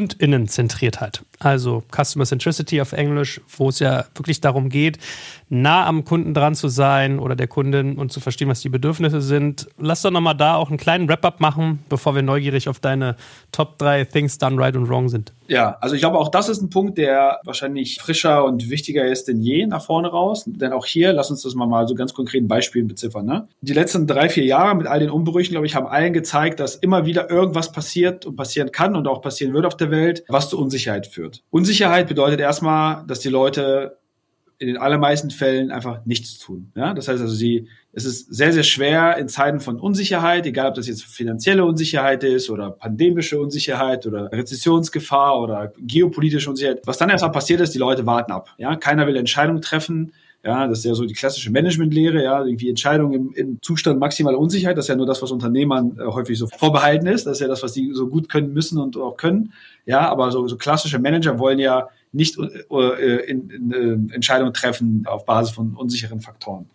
Kundinnenzentriertheit. Also Customer Centricity auf Englisch, wo es ja wirklich darum geht, nah am Kunden dran zu sein oder der Kundin und zu verstehen, was die Bedürfnisse sind. Lass doch nochmal da auch einen kleinen Wrap-up machen, bevor wir neugierig auf deine Top 3 Things done right und wrong sind. Ja, also ich glaube, auch das ist ein Punkt, der wahrscheinlich frischer und wichtiger ist denn je nach vorne raus. Denn auch hier, lass uns das mal, mal so ganz konkreten Beispielen beziffern. Ne? Die letzten drei, vier Jahre mit all den Umbrüchen, glaube ich, haben allen gezeigt, dass immer wieder irgendwas passiert und passieren kann und auch passieren wird auf der Welt, was zu Unsicherheit führt. Unsicherheit bedeutet erstmal, dass die Leute in den allermeisten Fällen einfach nichts tun. Ja? Das heißt also, sie, es ist sehr, sehr schwer in Zeiten von Unsicherheit, egal ob das jetzt finanzielle Unsicherheit ist oder pandemische Unsicherheit oder Rezessionsgefahr oder geopolitische Unsicherheit. Was dann erstmal passiert ist, die Leute warten ab. Ja? Keiner will Entscheidungen treffen. Ja, das ist ja so die klassische Managementlehre, ja, irgendwie Entscheidungen im, im Zustand maximaler Unsicherheit. Das ist ja nur das, was Unternehmern äh, häufig so vorbehalten ist. Das ist ja das, was die so gut können müssen und auch können. Ja, aber so, so klassische Manager wollen ja nicht äh, in, in, äh, Entscheidungen treffen auf Basis von unsicheren Faktoren.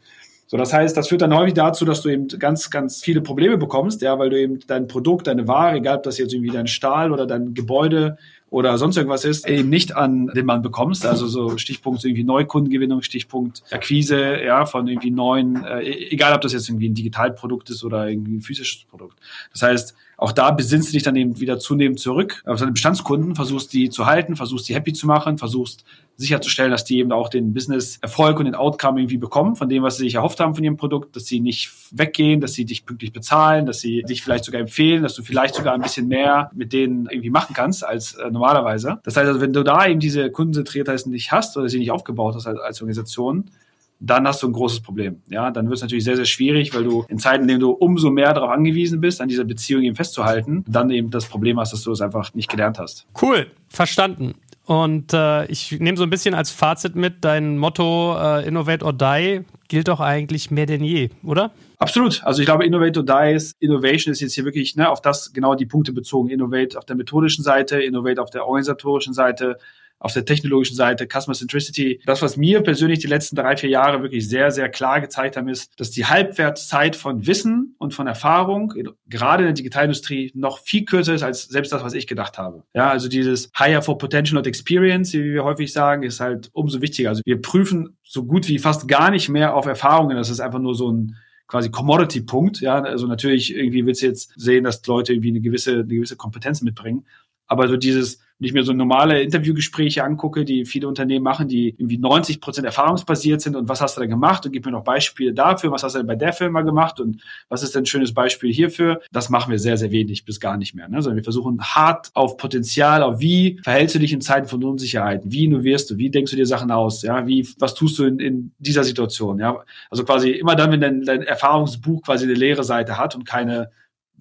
So, das heißt, das führt dann häufig dazu, dass du eben ganz, ganz viele Probleme bekommst, ja, weil du eben dein Produkt, deine Ware, egal ob das jetzt irgendwie dein Stahl oder dein Gebäude oder sonst irgendwas ist, eben nicht an den Mann bekommst. Also so Stichpunkt irgendwie Neukundengewinnung, Stichpunkt Akquise, ja, von irgendwie neuen, äh, egal ob das jetzt irgendwie ein Digitalprodukt ist oder irgendwie ein physisches Produkt. Das heißt, auch da besinnst du dich dann eben wieder zunehmend zurück auf deine Bestandskunden, versuchst die zu halten, versuchst die happy zu machen, versuchst sicherzustellen, dass die eben auch den Business-Erfolg und den Outcome irgendwie bekommen von dem, was sie sich erhofft haben von ihrem Produkt, dass sie nicht weggehen, dass sie dich pünktlich bezahlen, dass sie dich vielleicht sogar empfehlen, dass du vielleicht sogar ein bisschen mehr mit denen irgendwie machen kannst als äh, normalerweise. Das heißt also, wenn du da eben diese Kundenzentriertheit nicht hast oder sie nicht aufgebaut hast als, als Organisation, dann hast du ein großes Problem. Ja, dann wird es natürlich sehr, sehr schwierig, weil du in Zeiten, in denen du umso mehr darauf angewiesen bist, an dieser Beziehung eben festzuhalten, dann eben das Problem hast, dass du es einfach nicht gelernt hast. Cool, verstanden. Und äh, ich nehme so ein bisschen als Fazit mit, dein Motto äh, Innovate or Die gilt doch eigentlich mehr denn je, oder? Absolut. Also ich glaube, Innovate or Die ist, Innovation ist jetzt hier wirklich ne, auf das genau die Punkte bezogen. Innovate auf der methodischen Seite, Innovate auf der organisatorischen Seite, auf der technologischen Seite, Customer Centricity. Das, was mir persönlich die letzten drei, vier Jahre wirklich sehr, sehr klar gezeigt haben, ist, dass die Halbwertszeit von Wissen und von Erfahrung, gerade in der Digitalindustrie, noch viel kürzer ist als selbst das, was ich gedacht habe. Ja, also dieses Higher for Potential not Experience, wie wir häufig sagen, ist halt umso wichtiger. Also wir prüfen so gut wie fast gar nicht mehr auf Erfahrungen. Das ist einfach nur so ein quasi Commodity-Punkt. Ja, also natürlich irgendwie willst du jetzt sehen, dass Leute irgendwie eine gewisse, eine gewisse Kompetenz mitbringen. Aber so dieses, wenn ich mir so normale Interviewgespräche angucke, die viele Unternehmen machen, die irgendwie 90 Prozent erfahrungsbasiert sind und was hast du denn gemacht und gib mir noch Beispiele dafür, was hast du denn bei der Firma gemacht und was ist denn ein schönes Beispiel hierfür, das machen wir sehr, sehr wenig bis gar nicht mehr. Ne? Sondern wir versuchen hart auf Potenzial, auf wie verhältst du dich in Zeiten von Unsicherheit, wie innovierst du, wie denkst du dir Sachen aus, ja, wie, was tust du in, in dieser Situation, ja. Also quasi immer dann, wenn dein, dein Erfahrungsbuch quasi eine leere Seite hat und keine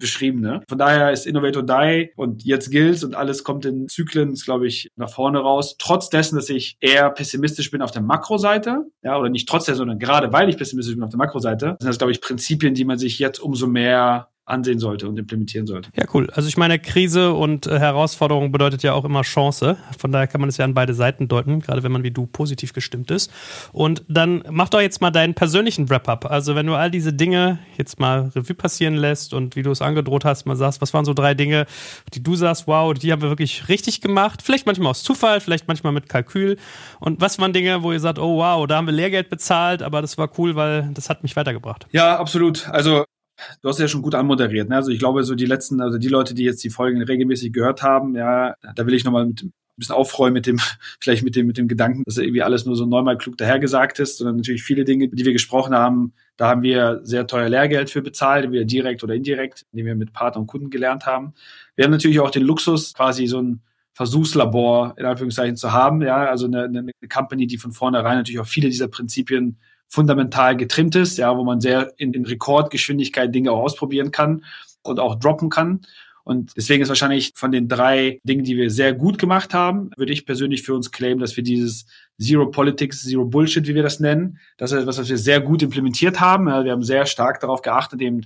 beschriebene. Von daher ist Innovator Die und jetzt gilt's und alles kommt in Zyklen, glaube ich, nach vorne raus. Trotz dessen, dass ich eher pessimistisch bin auf der Makroseite, ja, oder nicht trotz der, sondern gerade weil ich pessimistisch bin auf der Makroseite, sind das, glaube ich, Prinzipien, die man sich jetzt umso mehr ansehen sollte und implementieren sollte. Ja, cool. Also ich meine, Krise und äh, Herausforderung bedeutet ja auch immer Chance. Von daher kann man es ja an beide Seiten deuten, gerade wenn man wie du positiv gestimmt ist. Und dann mach doch jetzt mal deinen persönlichen Wrap-up. Also wenn du all diese Dinge jetzt mal Revue passieren lässt und wie du es angedroht hast, mal sagst, was waren so drei Dinge, die du sagst, wow, die haben wir wirklich richtig gemacht. Vielleicht manchmal aus Zufall, vielleicht manchmal mit Kalkül. Und was waren Dinge, wo ihr sagt, oh wow, da haben wir Lehrgeld bezahlt, aber das war cool, weil das hat mich weitergebracht. Ja, absolut. Also Du hast ja schon gut anmoderiert. Ne? Also ich glaube, so die letzten, also die Leute, die jetzt die Folgen regelmäßig gehört haben, ja, da will ich nochmal ein bisschen aufräumen mit dem, *laughs* vielleicht mit dem, mit dem Gedanken, dass irgendwie alles nur so neunmal klug dahergesagt ist, sondern natürlich viele Dinge, die wir gesprochen haben, da haben wir sehr teuer Lehrgeld für bezahlt, entweder direkt oder indirekt, indem wir mit Partner und Kunden gelernt haben. Wir haben natürlich auch den Luxus, quasi so ein Versuchslabor in Anführungszeichen zu haben, ja, also eine, eine Company, die von vornherein natürlich auch viele dieser Prinzipien fundamental getrimmt ist, ja, wo man sehr in, in Rekordgeschwindigkeit Dinge auch ausprobieren kann. und auch droppen kann. Und deswegen ist wahrscheinlich von den drei Dingen, die wir sehr gut gemacht haben, würde ich persönlich für uns claimen, dass wir dieses Zero Politics, Zero Bullshit, wie wir das nennen, das ist etwas, was wir sehr gut implementiert haben. Wir haben sehr stark darauf geachtet, eben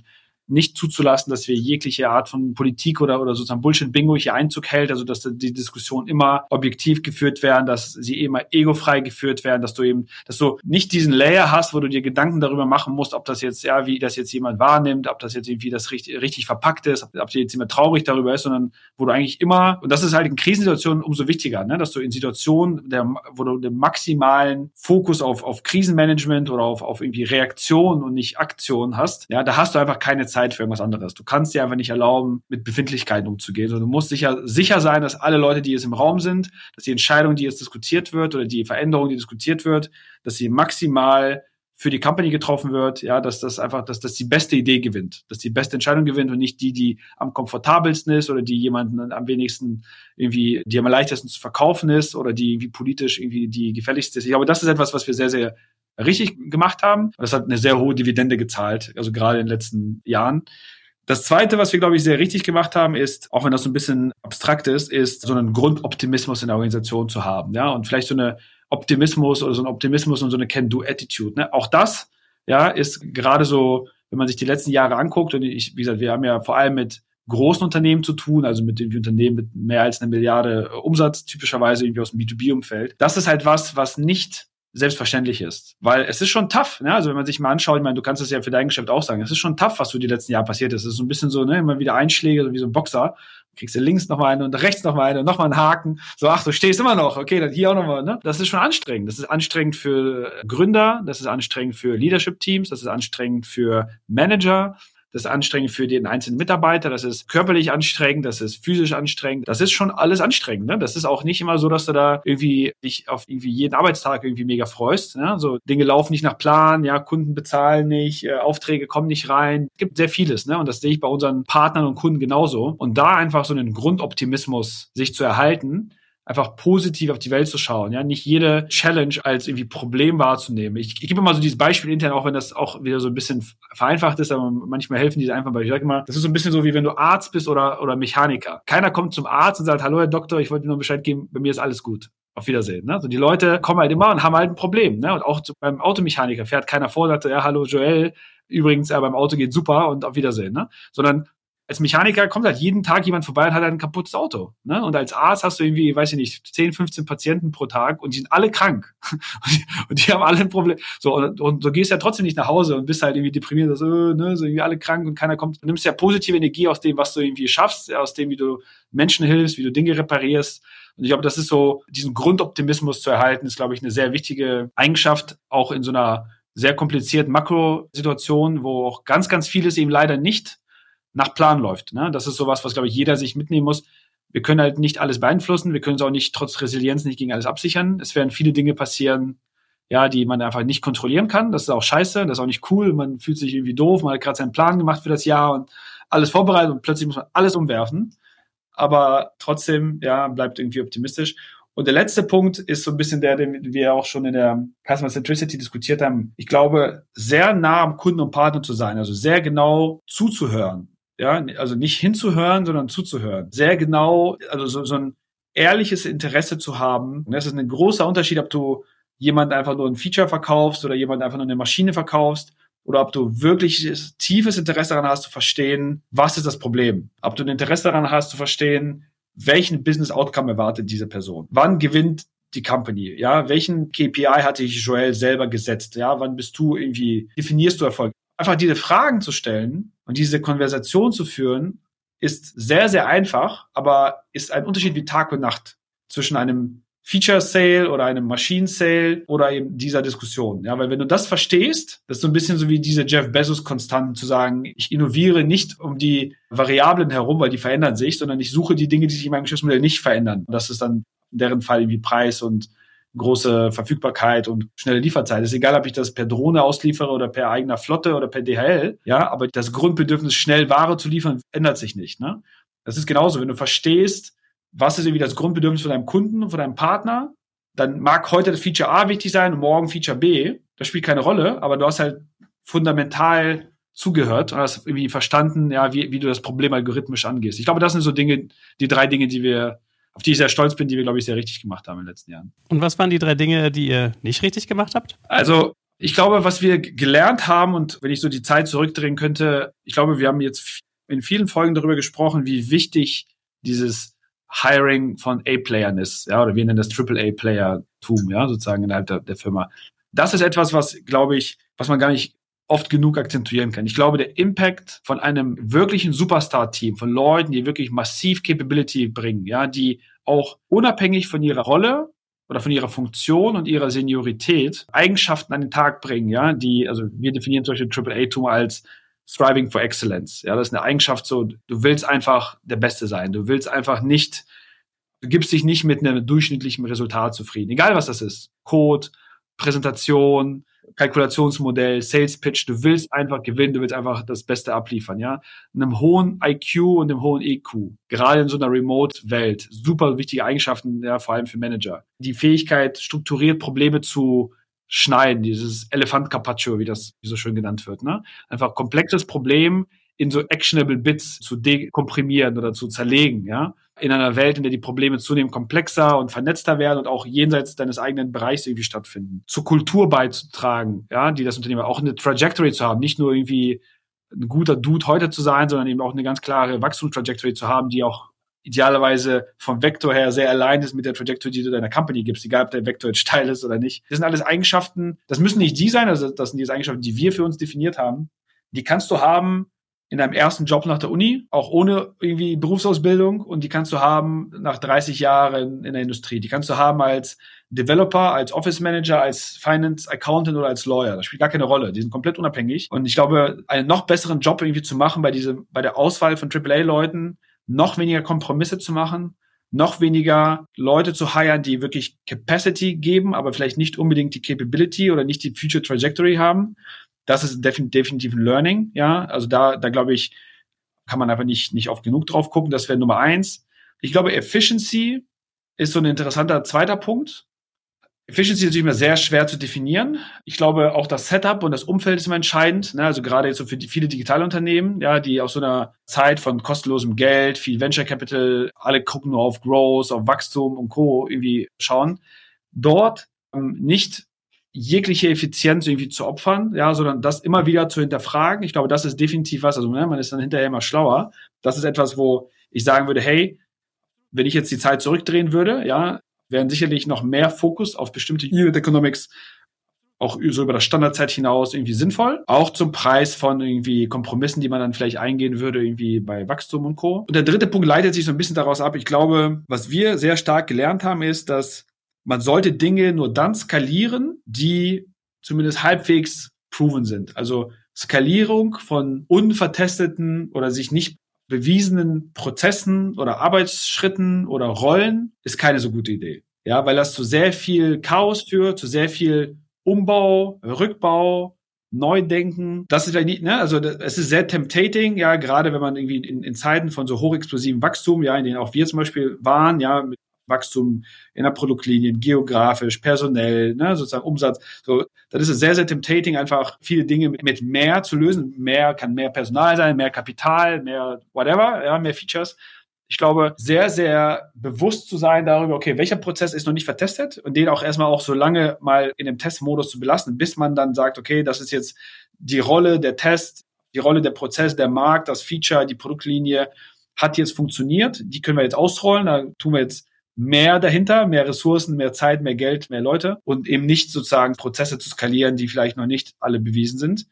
nicht zuzulassen, dass wir jegliche Art von Politik oder, oder sozusagen Bullshit-Bingo hier Einzug hält, also dass die Diskussionen immer objektiv geführt werden, dass sie immer egofrei geführt werden, dass du eben, dass du nicht diesen Layer hast, wo du dir Gedanken darüber machen musst, ob das jetzt, ja, wie das jetzt jemand wahrnimmt, ob das jetzt irgendwie das richtig, richtig verpackt ist, ob, ob jetzt jemand traurig darüber ist, sondern wo du eigentlich immer, und das ist halt in Krisensituationen umso wichtiger, ne, dass du in Situationen, der, wo du den maximalen Fokus auf, auf Krisenmanagement oder auf, auf irgendwie Reaktion und nicht Aktion hast, ja, da hast du einfach keine Zeit Zeit für irgendwas anderes. Du kannst dir einfach nicht erlauben, mit Befindlichkeiten umzugehen. Also du musst sicher, sicher sein, dass alle Leute, die jetzt im Raum sind, dass die Entscheidung, die jetzt diskutiert wird oder die Veränderung, die diskutiert wird, dass sie maximal für die Company getroffen wird, ja, dass das einfach, dass das die beste Idee gewinnt, dass die beste Entscheidung gewinnt und nicht die, die am komfortabelsten ist oder die jemanden am wenigsten irgendwie, die am leichtesten zu verkaufen ist oder die irgendwie politisch irgendwie die gefälligste ist. Ich glaube, das ist etwas, was wir sehr, sehr richtig gemacht haben. Das hat eine sehr hohe Dividende gezahlt, also gerade in den letzten Jahren. Das zweite, was wir, glaube ich, sehr richtig gemacht haben, ist, auch wenn das so ein bisschen abstrakt ist, ist so einen Grundoptimismus in der Organisation zu haben, ja, und vielleicht so eine Optimismus oder so ein Optimismus und so eine Can-Do-Attitude, ne? Auch das, ja, ist gerade so, wenn man sich die letzten Jahre anguckt, und ich, wie gesagt, wir haben ja vor allem mit großen Unternehmen zu tun, also mit den Unternehmen mit mehr als eine Milliarde Umsatz, typischerweise irgendwie aus dem B2B-Umfeld. Das ist halt was, was nicht selbstverständlich ist. Weil es ist schon tough, ne? Also wenn man sich mal anschaut, ich meine, du kannst es ja für dein Geschäft auch sagen, es ist schon tough, was so die letzten Jahre passiert ist. Es ist so ein bisschen so, ne, immer wieder Einschläge, so wie so ein Boxer. Kriegst du links noch mal eine und rechts noch mal eine und noch mal einen Haken. So, ach, du stehst immer noch. Okay, dann hier auch noch mal, ne? Das ist schon anstrengend. Das ist anstrengend für Gründer, das ist anstrengend für Leadership-Teams, das ist anstrengend für Manager, das ist anstrengend für den einzelnen Mitarbeiter, das ist körperlich anstrengend, das ist physisch anstrengend. Das ist schon alles anstrengend. Ne? Das ist auch nicht immer so, dass du da irgendwie dich auf irgendwie jeden Arbeitstag irgendwie mega freust. Ne? So Dinge laufen nicht nach Plan, ja, Kunden bezahlen nicht, äh, Aufträge kommen nicht rein. Es gibt sehr vieles, ne? Und das sehe ich bei unseren Partnern und Kunden genauso. Und da einfach so einen Grundoptimismus sich zu erhalten, einfach positiv auf die Welt zu schauen, ja, nicht jede Challenge als irgendwie Problem wahrzunehmen. Ich, ich gebe immer so dieses Beispiel intern, auch wenn das auch wieder so ein bisschen vereinfacht ist, aber manchmal helfen diese einfach, weil ich sage immer, das ist so ein bisschen so wie wenn du Arzt bist oder, oder Mechaniker. Keiner kommt zum Arzt und sagt, hallo Herr Doktor, ich wollte nur Bescheid geben, bei mir ist alles gut. Auf Wiedersehen. Ne? Also die Leute kommen halt immer und haben halt ein Problem. Ne? Und auch beim Automechaniker fährt keiner vor und sagt, ja, hallo Joel, übrigens, ja, beim Auto geht super und auf Wiedersehen. Ne? Sondern als Mechaniker kommt halt jeden Tag jemand vorbei und hat halt ein kaputtes Auto. Ne? Und als Arzt hast du irgendwie, weiß ich nicht, 10, 15 Patienten pro Tag und die sind alle krank. *laughs* und die haben alle ein Problem. So, und, und du gehst ja trotzdem nicht nach Hause und bist halt irgendwie deprimiert, so, ne, so irgendwie alle krank und keiner kommt. Du nimmst ja positive Energie aus dem, was du irgendwie schaffst, aus dem, wie du Menschen hilfst, wie du Dinge reparierst. Und ich glaube, das ist so, diesen Grundoptimismus zu erhalten, ist, glaube ich, eine sehr wichtige Eigenschaft, auch in so einer sehr komplizierten Makrosituation, wo auch ganz, ganz vieles eben leider nicht nach Plan läuft. Ne? Das ist sowas, was, glaube ich, jeder sich mitnehmen muss. Wir können halt nicht alles beeinflussen, wir können es auch nicht trotz Resilienz nicht gegen alles absichern. Es werden viele Dinge passieren, ja, die man einfach nicht kontrollieren kann. Das ist auch scheiße, das ist auch nicht cool. Man fühlt sich irgendwie doof, man hat gerade seinen Plan gemacht für das Jahr und alles vorbereitet und plötzlich muss man alles umwerfen. Aber trotzdem, ja, bleibt irgendwie optimistisch. Und der letzte Punkt ist so ein bisschen der, den wir auch schon in der Customer Centricity diskutiert haben. Ich glaube, sehr nah am Kunden und Partner zu sein, also sehr genau zuzuhören. Ja, also nicht hinzuhören, sondern zuzuhören. Sehr genau, also so, so ein ehrliches Interesse zu haben. Und das ist ein großer Unterschied, ob du jemand einfach nur ein Feature verkaufst oder jemand einfach nur eine Maschine verkaufst oder ob du wirklich tiefes Interesse daran hast zu verstehen, was ist das Problem. Ob du ein Interesse daran hast zu verstehen, welchen Business Outcome erwartet diese Person. Wann gewinnt die Company? Ja, welchen KPI hatte ich Joel selber gesetzt? Ja, wann bist du irgendwie, definierst du Erfolg? Einfach diese Fragen zu stellen und diese Konversation zu führen, ist sehr, sehr einfach, aber ist ein Unterschied wie Tag und Nacht zwischen einem Feature Sale oder einem Maschinen Sale oder eben dieser Diskussion. Ja, weil wenn du das verstehst, das ist so ein bisschen so wie diese Jeff Bezos Konstanten zu sagen, ich innoviere nicht um die Variablen herum, weil die verändern sich, sondern ich suche die Dinge, die sich in meinem Geschäftsmodell nicht verändern. Und das ist dann in deren Fall irgendwie Preis und große Verfügbarkeit und schnelle Lieferzeit. Es ist egal, ob ich das per Drohne ausliefere oder per eigener Flotte oder per DHL. Ja, aber das Grundbedürfnis, schnell Ware zu liefern, ändert sich nicht. Ne? Das ist genauso, wenn du verstehst, was ist irgendwie das Grundbedürfnis von deinem Kunden und von deinem Partner, dann mag heute das Feature A wichtig sein und morgen Feature B. Das spielt keine Rolle, aber du hast halt fundamental zugehört und hast irgendwie verstanden, ja, wie, wie du das Problem algorithmisch angehst. Ich glaube, das sind so Dinge, die drei Dinge, die wir, auf die ich sehr stolz bin, die wir, glaube ich, sehr richtig gemacht haben in den letzten Jahren. Und was waren die drei Dinge, die ihr nicht richtig gemacht habt? Also, ich glaube, was wir gelernt haben und wenn ich so die Zeit zurückdrehen könnte, ich glaube, wir haben jetzt in vielen Folgen darüber gesprochen, wie wichtig dieses Hiring von A-Playern ist, ja, oder wir nennen das Triple-A-Player-Tum, ja, sozusagen innerhalb der, der Firma. Das ist etwas, was, glaube ich, was man gar nicht oft genug akzentuieren kann. Ich glaube, der Impact von einem wirklichen Superstar-Team, von Leuten, die wirklich massiv Capability bringen, ja, die auch unabhängig von ihrer Rolle oder von ihrer Funktion und ihrer Seniorität Eigenschaften an den Tag bringen, ja, die, also wir definieren zum Beispiel AAA-Tum als Striving for Excellence. Ja, das ist eine Eigenschaft so, du willst einfach der Beste sein. Du willst einfach nicht, du gibst dich nicht mit einem durchschnittlichen Resultat zufrieden. Egal was das ist. Code, Präsentation, Kalkulationsmodell, Sales Pitch. Du willst einfach gewinnen. Du willst einfach das Beste abliefern, ja. einem hohen IQ und einem hohen EQ. Gerade in so einer Remote-Welt. Super wichtige Eigenschaften, ja, vor allem für Manager. Die Fähigkeit, strukturiert Probleme zu schneiden, dieses Elefant Carpaccio, wie das wie so schön genannt wird. Ne? Einfach komplexes Problem in so actionable Bits zu dekomprimieren oder zu zerlegen, ja. In einer Welt, in der die Probleme zunehmend komplexer und vernetzter werden und auch jenseits deines eigenen Bereichs irgendwie stattfinden. Zur Kultur beizutragen, ja, die das Unternehmen auch eine Trajectory zu haben, nicht nur irgendwie ein guter Dude heute zu sein, sondern eben auch eine ganz klare Wachstumstrajectory zu haben, die auch idealerweise vom Vektor her sehr allein ist mit der Trajectory, die du deiner Company gibst, egal ob der Vektor jetzt steil ist oder nicht. Das sind alles Eigenschaften, das müssen nicht die sein, also das sind diese Eigenschaften, die wir für uns definiert haben. Die kannst du haben in deinem ersten Job nach der Uni, auch ohne irgendwie Berufsausbildung und die kannst du haben nach 30 Jahren in der Industrie. Die kannst du haben als Developer, als Office Manager, als Finance Accountant oder als Lawyer. Das spielt gar keine Rolle. Die sind komplett unabhängig. Und ich glaube, einen noch besseren Job irgendwie zu machen bei diesem, bei der Auswahl von AAA-Leuten, noch weniger Kompromisse zu machen, noch weniger Leute zu hiren, die wirklich Capacity geben, aber vielleicht nicht unbedingt die Capability oder nicht die Future Trajectory haben. Das ist definitiv ein Learning, ja. Also da, da glaube ich, kann man einfach nicht, nicht oft genug drauf gucken. Das wäre Nummer eins. Ich glaube, Efficiency ist so ein interessanter zweiter Punkt. Efficiency ist natürlich immer sehr schwer zu definieren. Ich glaube, auch das Setup und das Umfeld ist immer entscheidend. Ne? Also gerade jetzt so für die, viele Digitalunternehmen, ja, die aus so einer Zeit von kostenlosem Geld, viel Venture Capital, alle gucken nur auf Growth, auf Wachstum und Co. irgendwie schauen. Dort ähm, nicht jegliche Effizienz irgendwie zu opfern, ja, sondern das immer wieder zu hinterfragen. Ich glaube, das ist definitiv was. Also ne, man ist dann hinterher immer schlauer. Das ist etwas, wo ich sagen würde, hey, wenn ich jetzt die Zeit zurückdrehen würde, ja, wären sicherlich noch mehr Fokus auf bestimmte Unit Economics auch so über das Standardzeit hinaus irgendwie sinnvoll. Auch zum Preis von irgendwie Kompromissen, die man dann vielleicht eingehen würde, irgendwie bei Wachstum und Co. Und der dritte Punkt leitet sich so ein bisschen daraus ab. Ich glaube, was wir sehr stark gelernt haben, ist, dass man sollte Dinge nur dann skalieren, die zumindest halbwegs proven sind. Also Skalierung von unvertesteten oder sich nicht bewiesenen Prozessen oder Arbeitsschritten oder Rollen ist keine so gute Idee. Ja, weil das zu sehr viel Chaos führt, zu sehr viel Umbau, Rückbau, Neudenken. Das ist ja nicht, ne, also es ist sehr temptating, ja, gerade wenn man irgendwie in, in Zeiten von so hochexplosivem Wachstum, ja, in denen auch wir zum Beispiel waren, ja, mit Wachstum in der Produktlinie, geografisch, personell, ne, sozusagen Umsatz. So, das ist sehr, sehr temptating, einfach viele Dinge mit, mit mehr zu lösen. Mehr kann mehr Personal sein, mehr Kapital, mehr whatever, ja, mehr Features. Ich glaube, sehr, sehr bewusst zu sein darüber, okay, welcher Prozess ist noch nicht vertestet und den auch erstmal auch so lange mal in dem Testmodus zu belassen, bis man dann sagt, okay, das ist jetzt die Rolle der Test, die Rolle der Prozess, der Markt, das Feature, die Produktlinie hat jetzt funktioniert. Die können wir jetzt ausrollen. Da tun wir jetzt mehr dahinter, mehr Ressourcen, mehr Zeit, mehr Geld, mehr Leute und eben nicht sozusagen Prozesse zu skalieren, die vielleicht noch nicht alle bewiesen sind.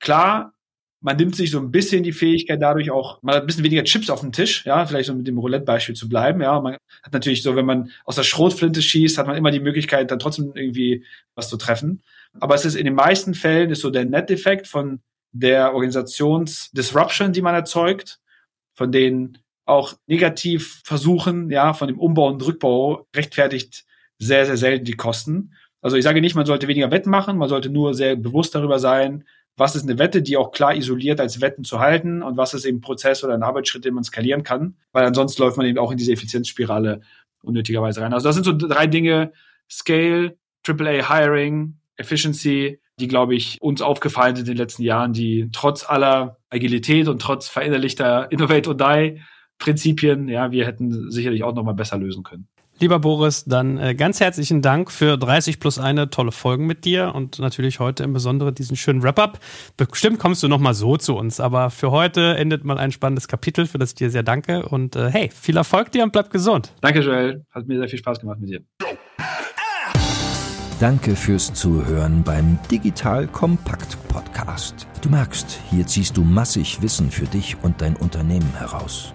Klar, man nimmt sich so ein bisschen die Fähigkeit dadurch auch, man hat ein bisschen weniger Chips auf dem Tisch, ja, vielleicht so mit dem Roulette-Beispiel zu bleiben, ja. Man hat natürlich so, wenn man aus der Schrotflinte schießt, hat man immer die Möglichkeit, dann trotzdem irgendwie was zu treffen. Aber es ist in den meisten Fällen ist so der Net-Effekt von der Organisationsdisruption, die man erzeugt, von den auch negativ versuchen, ja, von dem Umbau und Rückbau rechtfertigt sehr, sehr selten die Kosten. Also ich sage nicht, man sollte weniger Wetten machen, man sollte nur sehr bewusst darüber sein, was ist eine Wette, die auch klar isoliert als Wetten zu halten und was ist eben ein Prozess oder ein Arbeitsschritt, den man skalieren kann, weil ansonsten läuft man eben auch in diese Effizienzspirale unnötigerweise rein. Also das sind so drei Dinge, Scale, AAA Hiring, Efficiency, die, glaube ich, uns aufgefallen sind in den letzten Jahren, die trotz aller Agilität und trotz verinnerlichter Innovate or Die Prinzipien, ja, wir hätten sicherlich auch noch mal besser lösen können. Lieber Boris, dann äh, ganz herzlichen Dank für 30 plus eine tolle Folgen mit dir und natürlich heute im Besonderen diesen schönen Wrap-up. Bestimmt kommst du noch mal so zu uns, aber für heute endet mal ein spannendes Kapitel, für das ich dir sehr danke und äh, hey, viel Erfolg dir und bleib gesund. Danke, Joel. Hat mir sehr viel Spaß gemacht mit dir. Danke fürs Zuhören beim Digital Kompakt Podcast. Du merkst, hier ziehst du massig Wissen für dich und dein Unternehmen heraus.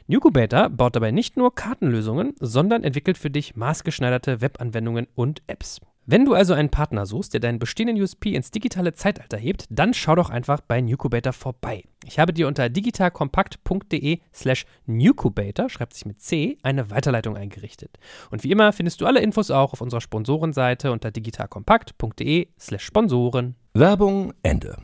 Nucubator baut dabei nicht nur Kartenlösungen, sondern entwickelt für dich maßgeschneiderte Webanwendungen und Apps. Wenn du also einen Partner suchst, der deinen bestehenden USP ins digitale Zeitalter hebt, dann schau doch einfach bei Nucubator vorbei. Ich habe dir unter digitalkompakt.de slash Nucubator, schreibt sich mit C, eine Weiterleitung eingerichtet. Und wie immer findest du alle Infos auch auf unserer Sponsorenseite unter digitalkompakt.de slash Sponsoren. Werbung Ende.